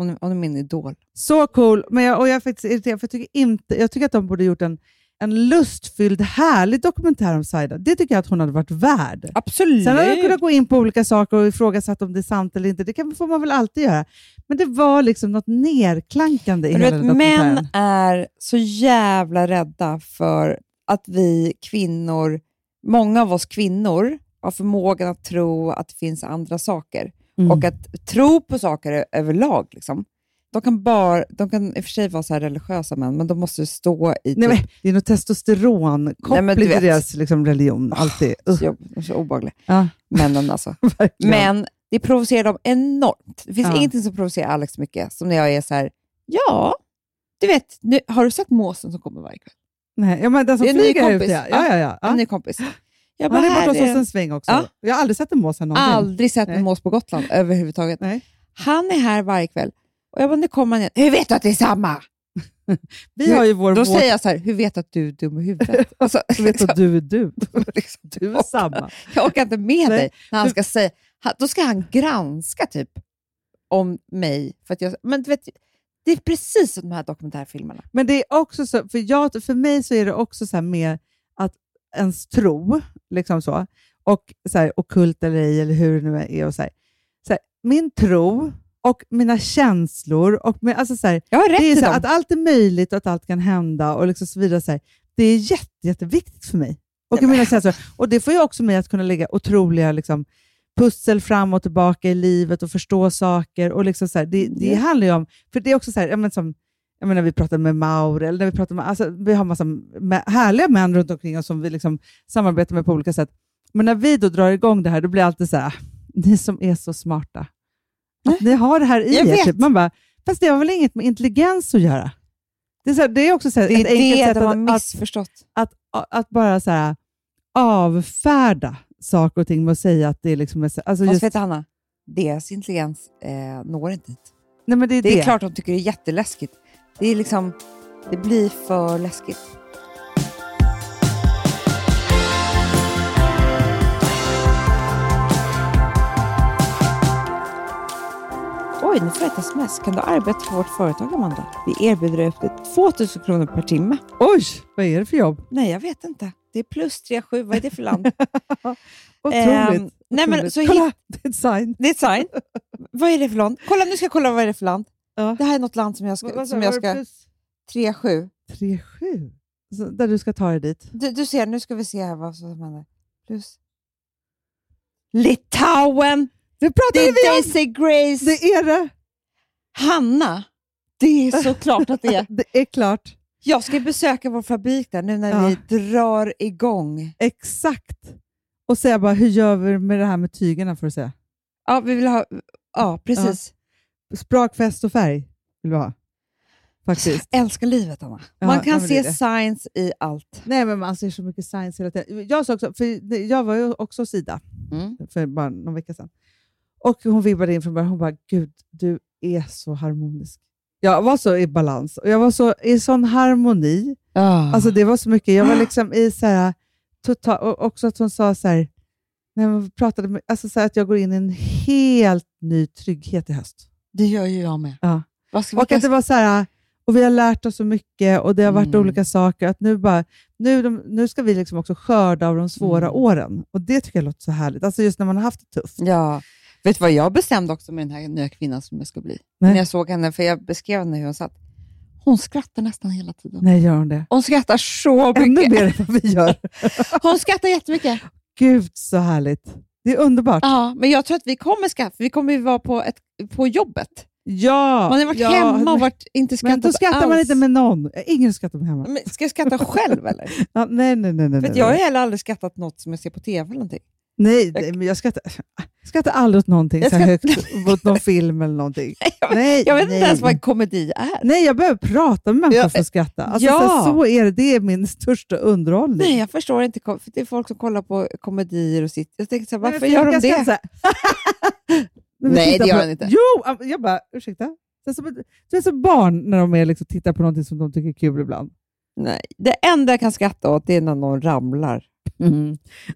[SPEAKER 2] Hon, är- hon är min idol.
[SPEAKER 3] Så cool. Men jag, och jag är faktiskt irriterad, för jag tycker, inte, jag tycker att de borde gjort en, en lustfylld, härlig dokumentär om Saida. Det tycker jag att hon hade varit värd.
[SPEAKER 2] Absolut.
[SPEAKER 3] Sen hade jag kunnat gå in på olika saker och ifrågasatt om det är sant eller inte. Det kan, får man väl alltid göra. Men det var liksom något nerklankande i
[SPEAKER 2] Men
[SPEAKER 3] hela den
[SPEAKER 2] vet,
[SPEAKER 3] dokumentären.
[SPEAKER 2] män är så jävla rädda för att vi kvinnor, många av oss kvinnor, har förmågan att tro att det finns andra saker.
[SPEAKER 3] Mm.
[SPEAKER 2] Och att tro på saker överlag. Liksom. De, kan bara, de kan i och för sig vara så religiösa män, men de måste stå i...
[SPEAKER 3] Nej, men,
[SPEAKER 2] typ-
[SPEAKER 3] det är
[SPEAKER 2] Nej, men du
[SPEAKER 3] till deras liksom, religion. Alltid. Uh,
[SPEAKER 2] så, jobb- så obehagliga.
[SPEAKER 3] ja,
[SPEAKER 2] Männen alltså. Men det provocerar dem enormt. Det finns
[SPEAKER 3] Ja.
[SPEAKER 2] ingenting som provocerar Alex mycket som när jag är så här, ja, du vet, nu, har du sett måsen som kommer varje kväll?
[SPEAKER 3] Nej, ja, men den som flyger ut, ja. Ja, ja, ja.
[SPEAKER 2] En ny kompis. Jag
[SPEAKER 3] Han är borta hos oss en sväng också.
[SPEAKER 2] Ja.
[SPEAKER 3] Jag har aldrig sett en mås här någonsin.
[SPEAKER 2] Aldrig sett
[SPEAKER 3] Nej.
[SPEAKER 2] en mås på Gotland överhuvudtaget.
[SPEAKER 3] Nej.
[SPEAKER 2] Han är här varje kväll. Och jag bara, nu kommer han igen. Hur vet du att det är samma?
[SPEAKER 3] Vi har ju vår
[SPEAKER 2] Då
[SPEAKER 3] vår-
[SPEAKER 2] säger jag så här, hur vet du att du är dum i huvudet? Och så,
[SPEAKER 3] Jag vet att du är du.
[SPEAKER 2] liksom,
[SPEAKER 3] Du är samma.
[SPEAKER 2] Jag orkar inte med
[SPEAKER 3] Nej.
[SPEAKER 2] dig. När han
[SPEAKER 3] Du-
[SPEAKER 2] ska säga, då ska han granska typ om mig. För, att jag, men du vet, det är precis som de här dokumentärfilmerna.
[SPEAKER 3] Men det är också så, för, jag, för mig så är det också så här med att ens tro, liksom så, och så här, ockult eller ej, eller hur det nu är. Och så här, så här, min tro och mina känslor, och med, alltså så här,
[SPEAKER 2] Jag har rätt
[SPEAKER 3] det är så här, att allt är möjligt och att allt kan hända och liksom så vidare. Så här, det är jätte, jätteviktigt för mig. Och, i mina känslor. och Det får ju också mig att kunna lägga otroliga liksom, pussel fram och tillbaka i livet och förstå saker. Och liksom så här, det, det handlar ju om, för det är också så här, menar, som, jag menar, vi pratar med Maur, eller när vi pratar med, alltså, vi har massa härliga män runt omkring oss som vi liksom samarbetar med på olika sätt. Men när vi då drar igång det här, då blir det alltid så här, "Ah, ni som är så smarta, att ni har det här i
[SPEAKER 2] Jag
[SPEAKER 3] er.
[SPEAKER 2] vet.
[SPEAKER 3] Typ. Man bara, fast det har väl inget med intelligens att göra? Det är, så här, det är också så här,
[SPEAKER 2] Det är
[SPEAKER 3] ett enkelt
[SPEAKER 2] det
[SPEAKER 3] sätt
[SPEAKER 2] de har
[SPEAKER 3] att, att,
[SPEAKER 2] missförstått.
[SPEAKER 3] att, att bara så här, avfärda saker och ting med att säga att det är liksom... Alltså
[SPEAKER 2] Fast
[SPEAKER 3] just,
[SPEAKER 2] vet du, Hanna, deras intelligens eh, når inte dit.
[SPEAKER 3] nej, men det är
[SPEAKER 2] Det är klart de tycker det är jätteläskigt. Det är liksom, det blir för läskigt. Oj, nu får jag ett sms. Kan du arbeta för vårt företag, Amanda? Vi erbjuder upp till 2000 kronor per timme.
[SPEAKER 3] Oj, vad är det för jobb?
[SPEAKER 2] Nej, jag vet inte. Det är plus 37. Vad är det för land?
[SPEAKER 3] Otroligt.
[SPEAKER 2] Ehm, nej, men
[SPEAKER 3] otroligt.
[SPEAKER 2] så
[SPEAKER 3] Kolla,
[SPEAKER 2] hit-
[SPEAKER 3] det är ett sign.
[SPEAKER 2] Det är ett sign. vad är det för land? Kolla, nu ska jag kolla vad är det för land.
[SPEAKER 3] Ja.
[SPEAKER 2] Det här är något land som jag ska...
[SPEAKER 3] Vad
[SPEAKER 2] som
[SPEAKER 3] du,
[SPEAKER 2] jag
[SPEAKER 3] det
[SPEAKER 2] ska
[SPEAKER 3] plus
[SPEAKER 2] 3-7.
[SPEAKER 3] 3-7? Så Där du ska ta dig dit.
[SPEAKER 2] Du, du ser, nu ska vi se här vad som händer. Plus. Litauen!
[SPEAKER 3] Det
[SPEAKER 2] Det
[SPEAKER 3] pratade vi
[SPEAKER 2] är
[SPEAKER 3] om!
[SPEAKER 2] Daisy Grace!
[SPEAKER 3] Det är det!
[SPEAKER 2] Hanna! Det är så klart att det är.
[SPEAKER 3] Det är klart.
[SPEAKER 2] Jag ska besöka vår fabrik där nu när
[SPEAKER 3] Ja.
[SPEAKER 2] vi drar igång.
[SPEAKER 3] Exakt. Och säga bara, hur gör vi med det här med tygerna för att se?
[SPEAKER 2] Ja, vi vill ha... Ja, precis.
[SPEAKER 3] Sprakfest och färg vill vi ha. Faktiskt.
[SPEAKER 2] Jag älskar livet, Anna.
[SPEAKER 3] Ja,
[SPEAKER 2] Man
[SPEAKER 3] ja,
[SPEAKER 2] kan
[SPEAKER 3] det
[SPEAKER 2] se
[SPEAKER 3] det.
[SPEAKER 2] signs i allt.
[SPEAKER 3] Nej, men man ser så mycket science hela tiden. Jag, sa också, för jag var ju också hos Ida
[SPEAKER 2] Mm.
[SPEAKER 3] för bara någon vecka sedan. Och hon vibbade in från början. Hon bara, gud, du är så harmonisk. Jag var så i balans och jag var så i sån harmoni. Alltså det var så mycket. Jag var liksom i så här, total, och också att hon sa så här, när man pratade med, alltså så här att jag går in i en helt ny trygghet i höst.
[SPEAKER 2] Det gör ju jag med.
[SPEAKER 3] Ja.
[SPEAKER 2] Vad ska vi
[SPEAKER 3] Och att det var så här, och vi har lärt oss så mycket och det har varit
[SPEAKER 2] Mm.
[SPEAKER 3] olika saker. Att nu, bara, nu, de, nu ska vi liksom också skörda av de svåra
[SPEAKER 2] Mm.
[SPEAKER 3] åren. Och Det tycker jag låter så härligt. Alltså just när man har haft det tufft.
[SPEAKER 2] Ja. Vet du vad jag bestämde också med den här nya kvinnan som jag ska bli?
[SPEAKER 3] Nej.
[SPEAKER 2] När jag såg henne, för jag beskrev henne hur hon satt. Hon skrattar nästan hela tiden.
[SPEAKER 3] Nej, gör hon det?
[SPEAKER 2] Hon skrattar så
[SPEAKER 3] Ännu
[SPEAKER 2] mycket.
[SPEAKER 3] mer än vad vi gör.
[SPEAKER 2] Hon skrattar jättemycket.
[SPEAKER 3] Gud, så härligt. Det är underbart.
[SPEAKER 2] Ja, men jag tror att vi kommer för vi kommer ju vara på, ett, på jobbet.
[SPEAKER 3] Ja,
[SPEAKER 2] Man har varit
[SPEAKER 3] ja,
[SPEAKER 2] hemma och varit, inte skrattat
[SPEAKER 3] Men då skrattar man inte med någon. Ingen skrattar med hemma.
[SPEAKER 2] Men ska jag skratta själv eller?
[SPEAKER 3] Ja, nej, nej, nej. nej,
[SPEAKER 2] För
[SPEAKER 3] nej.
[SPEAKER 2] jag har heller aldrig skrattat något som jag ser på tv eller någonting.
[SPEAKER 3] Nej, nej, men jag skrattar, jag skrattar aldrig åt någonting
[SPEAKER 2] Jag
[SPEAKER 3] så högt, mot någon film eller någonting. Nej,
[SPEAKER 2] Jag vet inte
[SPEAKER 3] nej.
[SPEAKER 2] ens vad en komedi är.
[SPEAKER 3] Nej, jag behöver prata med människor för att skratta. Alltså,
[SPEAKER 2] ja.
[SPEAKER 3] så, här, så är det. Det är min största underhållning.
[SPEAKER 2] Nej, jag förstår inte. För det är folk som kollar på komedier och sitt. Jag tänker så här,
[SPEAKER 3] Nej,
[SPEAKER 2] varför
[SPEAKER 3] men
[SPEAKER 2] gör de
[SPEAKER 3] jag
[SPEAKER 2] det?
[SPEAKER 3] så
[SPEAKER 2] Nej, det gör han inte.
[SPEAKER 3] Jo, jag bara, ursäkta. Det är som, det är som barn när de är liksom, tittar på något som de tycker är kul ibland.
[SPEAKER 2] Nej, det enda jag kan skratta åt är när någon ramlar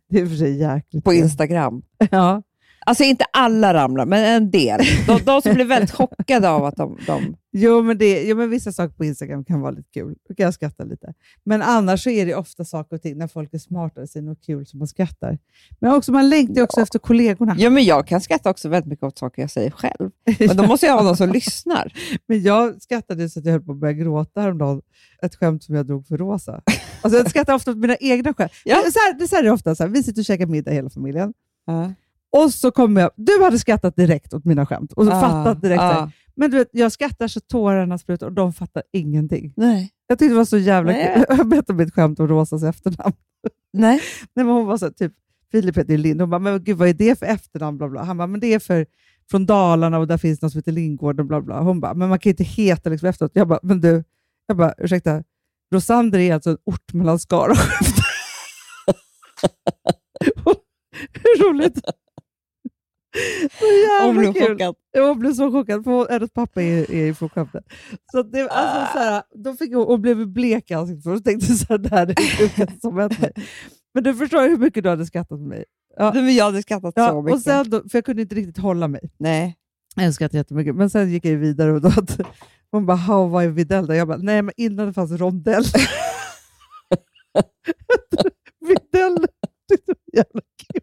[SPEAKER 3] Det är för sig jäkligt.
[SPEAKER 2] på. Instagram.
[SPEAKER 3] Ja.
[SPEAKER 2] Alltså inte alla ramlar, men en del. De, de som blir väldigt chockade av att de... de
[SPEAKER 3] Jo, men det, jo, men vissa saker på Instagram kan vara lite kul. Då kan jag skratta lite. Men annars så är det ofta saker och ting när folk är smarta och säger något kul som man skrattar. Men också, man längtar ju också
[SPEAKER 2] Ja.
[SPEAKER 3] efter kollegorna.
[SPEAKER 2] ja, men jag kan skratta också väldigt mycket åt saker jag säger själv. Men då måste jag ha någon som lyssnar.
[SPEAKER 3] Men jag skrattade så att jag höll på att börja gråta häromdagen. Ett skämt som jag drog för Rosa. Alltså jag skrattar ofta åt mina egna skämt.
[SPEAKER 2] Ja.
[SPEAKER 3] Så här, det så här är det ofta. Så här, vi sitter och käkar middag hela familjen.
[SPEAKER 2] Ja.
[SPEAKER 3] Och så kommer jag... Du hade skrattat direkt åt mina skämt och
[SPEAKER 2] Ah,
[SPEAKER 3] fattat direkt.
[SPEAKER 2] ah.
[SPEAKER 3] Men du vet, jag skrattar så tårarna sprutar och de fattar ingenting.
[SPEAKER 2] Nej.
[SPEAKER 3] Jag tyckte det var så jävla
[SPEAKER 2] Nej.
[SPEAKER 3] kul. Jag berättade mitt skämt om Rosas efternamn.
[SPEAKER 2] Nej.
[SPEAKER 3] Nej, men hon var så typ, Filip heter ju Lind. Hon bara, men gud vad är det för efternamn? Bla, bla. Han bara, men det är för, från Dalarna och där finns något som heter Lindgård och bla bla. Hon bara, men man kan ju inte heta liksom efteråt. Jag bara, men du, jag bara, ursäkta, Rosander är alltså en ort mellan Skara och Skövde. Hur roligt? Så
[SPEAKER 2] Hon blev chockad.
[SPEAKER 3] Jag blev så chockad, för hennes pappa är, är från Skövde. Så det, alltså, så här, då fick hon, hon blev blek i ansiktet för hon tänkte så det här är det sjukaste som hänt mig. Men du förstår hur mycket du hade skrattat med mig. Ja.
[SPEAKER 2] Men jag hade skrattat
[SPEAKER 3] Ja,
[SPEAKER 2] så mycket.
[SPEAKER 3] och sen då, för jag kunde inte riktigt hålla mig.
[SPEAKER 2] Nej.
[SPEAKER 3] Jag skrattade jättemycket, men sen gick jag vidare och då att hon bara, "Ha, vad är Videll då? Jag bara, nej men innan det fanns rondell. Videll, det var jävla kul.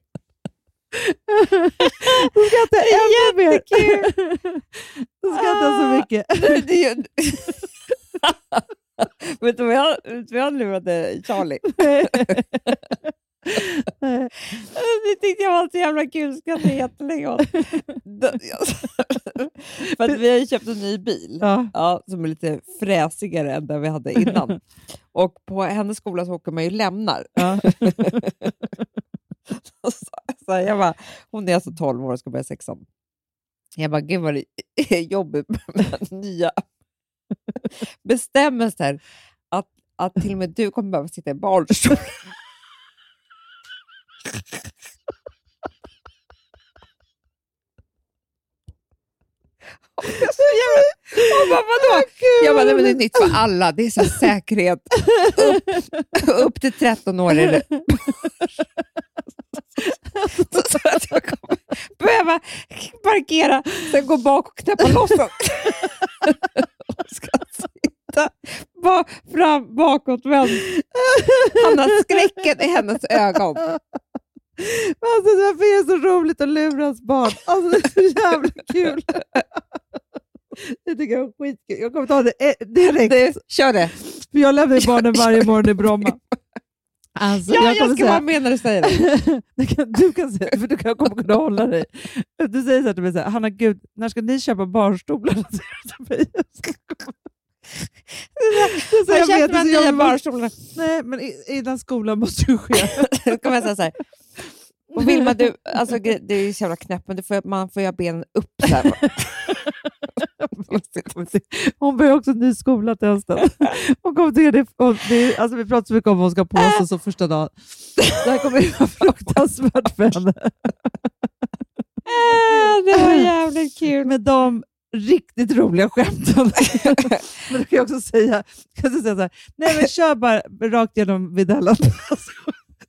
[SPEAKER 3] Då skrattade jag ännu mer. Då skrattade jag så mycket.
[SPEAKER 2] det är ju... vet du vad jag, vet du vad jag lurade Charlie? Det tyckte jag var så jävla kul, skrattade jättelänge åt. För att vi har ju köpt en ny bil
[SPEAKER 3] Ja.
[SPEAKER 2] ja, som är lite fräsigare än den vi hade innan. Och på hennes skola så åker man ju lämnar.
[SPEAKER 3] Ja.
[SPEAKER 2] Så, så jag bara, hon är alltså 12 år och ska börja sexan. Jag bara, gud vad det är jobbigt med nya bestämmelser. Att, att till och med du kommer behöva sitta i barnstol. Så jävla- bara, vadå? Jag bara, nej, men det är nytt för alla. Det är så säkerhet. Upp, upp till 13 år är det. Så, så att jag kommer behöva parkera, sen gå bak och knäppa loss. Och ska sitta ba, fram, bakåtvänd. Han har skräcken i hennes ögon.
[SPEAKER 3] Alltså, varför är det så roligt att luras barn? Alltså, det är så jävla kul. Det tycker jag är skitkul. Jag kommer ta det eh, direkt.
[SPEAKER 2] Du, kör det.
[SPEAKER 3] För jag lämnar barnen varje morgon i Bromma. Alltså,
[SPEAKER 2] Ja, jag,
[SPEAKER 3] kommer
[SPEAKER 2] ska vara med när du säger det.
[SPEAKER 3] Det du kan säga för du kan, kommer kunna hålla dig. Du säger så här till mig, så här, Hanna gud, när ska ni köpa barnstolar?
[SPEAKER 2] Jag
[SPEAKER 3] jag inte,
[SPEAKER 2] mig
[SPEAKER 3] jag
[SPEAKER 2] nya
[SPEAKER 3] vill-
[SPEAKER 2] barnstolar.
[SPEAKER 3] Nej, men i- innan skolan måste ju ske.
[SPEAKER 2] Då kommer jag säga så här. Och Vilma, du, alltså, det är ju så jävla knäppt, men får, man får ju ha benen upp så här.
[SPEAKER 3] Hon börjar också ny skola till hösten. Hon kommer tycka det, och det alltså Vi pratar så mycket om vad hon ska på sig så första dagen. Det här kommer att vara fruktansvärt för henne.
[SPEAKER 2] Ah, det var jävligt kul.
[SPEAKER 3] Med de riktigt roliga skämten. men du kan jag också säga, kan du säga så här, nej men kör bara rakt genom videllen.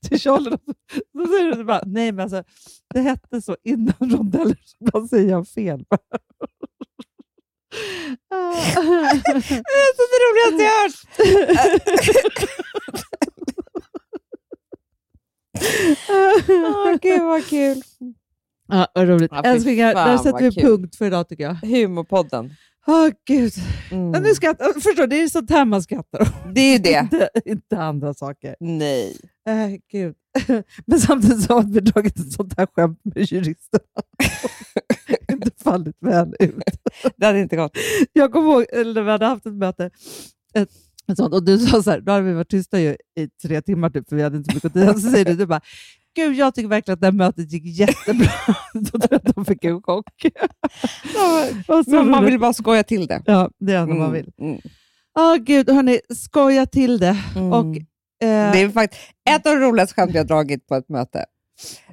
[SPEAKER 3] Alltså, till kjolen. Så säger du bara, nej men alltså, det hette så innan rondeller, så bara säger jag fel.
[SPEAKER 2] Det är så det roligaste jag hört. Åh, gud vad kul.
[SPEAKER 3] Ja, vad roligt.
[SPEAKER 2] Ja,
[SPEAKER 3] Älsklingar, där sätter vi
[SPEAKER 2] kul.
[SPEAKER 3] punkt för idag tycker jag.
[SPEAKER 2] Humorpodden.
[SPEAKER 3] Åh gud.
[SPEAKER 2] Mm.
[SPEAKER 3] Ja, nu skrattar, förstår, det är sånt här man skrattar.
[SPEAKER 2] Det är ju det.
[SPEAKER 3] Inte, inte andra saker.
[SPEAKER 2] Nej.
[SPEAKER 3] Äh, gud. Men samtidigt så har vi dragit ett sånt här skämt med juristerna. inte fallit väl ut.
[SPEAKER 2] Det hade inte gått.
[SPEAKER 3] Jag kommer ihåg när vi hade haft ett möte, ett, ett sånt, och du sa så här, då hade vi varit tysta ju i tre timmar typ, för vi hade inte mycket tid. Så säger du, du bara, Gud, jag tycker verkligen att det här mötet gick jättebra. Då tror jag att de fick en chock. Så
[SPEAKER 2] Men man vill bara skoja till det.
[SPEAKER 3] Ja, det är det man vill.
[SPEAKER 2] Mm.
[SPEAKER 3] Åh gud, hörni, skoja till det.
[SPEAKER 2] Mm.
[SPEAKER 3] Och, eh,
[SPEAKER 2] Det är faktiskt ett av de roligaste skämt jag har dragit på ett möte.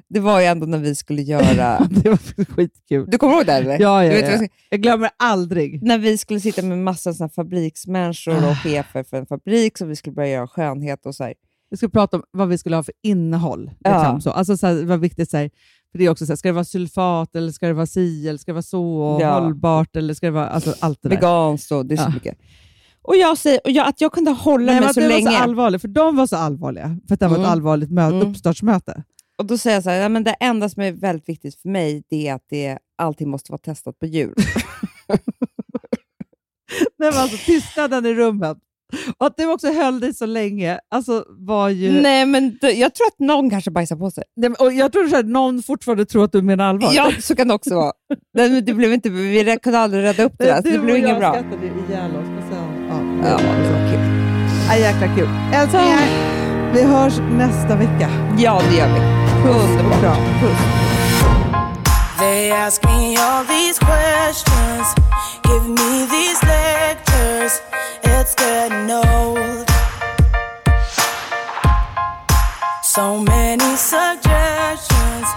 [SPEAKER 2] Det var ju ändå när vi skulle göra...
[SPEAKER 3] det var skitkul.
[SPEAKER 2] Du kommer ihåg det? Eller?
[SPEAKER 3] Ja, ja,
[SPEAKER 2] Du vet
[SPEAKER 3] ja.
[SPEAKER 2] vad jag
[SPEAKER 3] Jag glömmer aldrig.
[SPEAKER 2] När vi skulle sitta med massa såna fabriksmänniskor och chefer för en fabrik, så vi skulle börja göra skönhet och så här.
[SPEAKER 3] Vi ska prata om vad vi skulle ha för innehåll.
[SPEAKER 2] Ja.
[SPEAKER 3] Liksom, så. Alltså, så här, var viktigt, så här, för det är också så här, ska det vara sulfat, eller ska det vara si, eller ska det vara så,
[SPEAKER 2] Ja.
[SPEAKER 3] hållbart, eller ska det vara alltså, allt det där.
[SPEAKER 2] Veganskt och det är så
[SPEAKER 3] Ja.
[SPEAKER 2] mycket. Och jag säger, och jag, att jag kunde hålla
[SPEAKER 3] Nej,
[SPEAKER 2] mig så
[SPEAKER 3] det
[SPEAKER 2] länge.
[SPEAKER 3] var så allvarligt, för de var så allvarliga, för att det var
[SPEAKER 2] Mm.
[SPEAKER 3] ett allvarligt mö-
[SPEAKER 2] Mm.
[SPEAKER 3] uppstartsmöte.
[SPEAKER 2] och då säger jag så här, ja, men det enda som är väldigt viktigt för mig, det är att det, allting måste vara testat på djur.
[SPEAKER 3] Nej, men alltså, tystnaden i rummet. Och att du också höll dig så länge alltså, var ju...
[SPEAKER 2] Nej, men det, jag tror att någon kanske bajsar på sig.
[SPEAKER 3] Nej, men- och jag tror att någon fortfarande tror att du menar allvar.
[SPEAKER 2] Ja, så kan det också vara. Men det blev inte, vi kunde aldrig rädda upp det där, så det
[SPEAKER 3] du
[SPEAKER 2] blev
[SPEAKER 3] och
[SPEAKER 2] inget
[SPEAKER 3] jag
[SPEAKER 2] bra.
[SPEAKER 3] skrattade ihjäl oss. och sen- Ja,
[SPEAKER 2] Ja, det var kul.
[SPEAKER 3] Ja, jäkla kul. Älsklingar, vi hörs nästa vecka.
[SPEAKER 2] Ja, det gör vi. Underbart.
[SPEAKER 3] Bra. Puss.
[SPEAKER 6] They ask me all these questions, give me these lectures. It's getting old. So many suggestions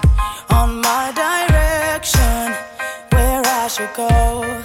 [SPEAKER 6] on my direction, where I should go.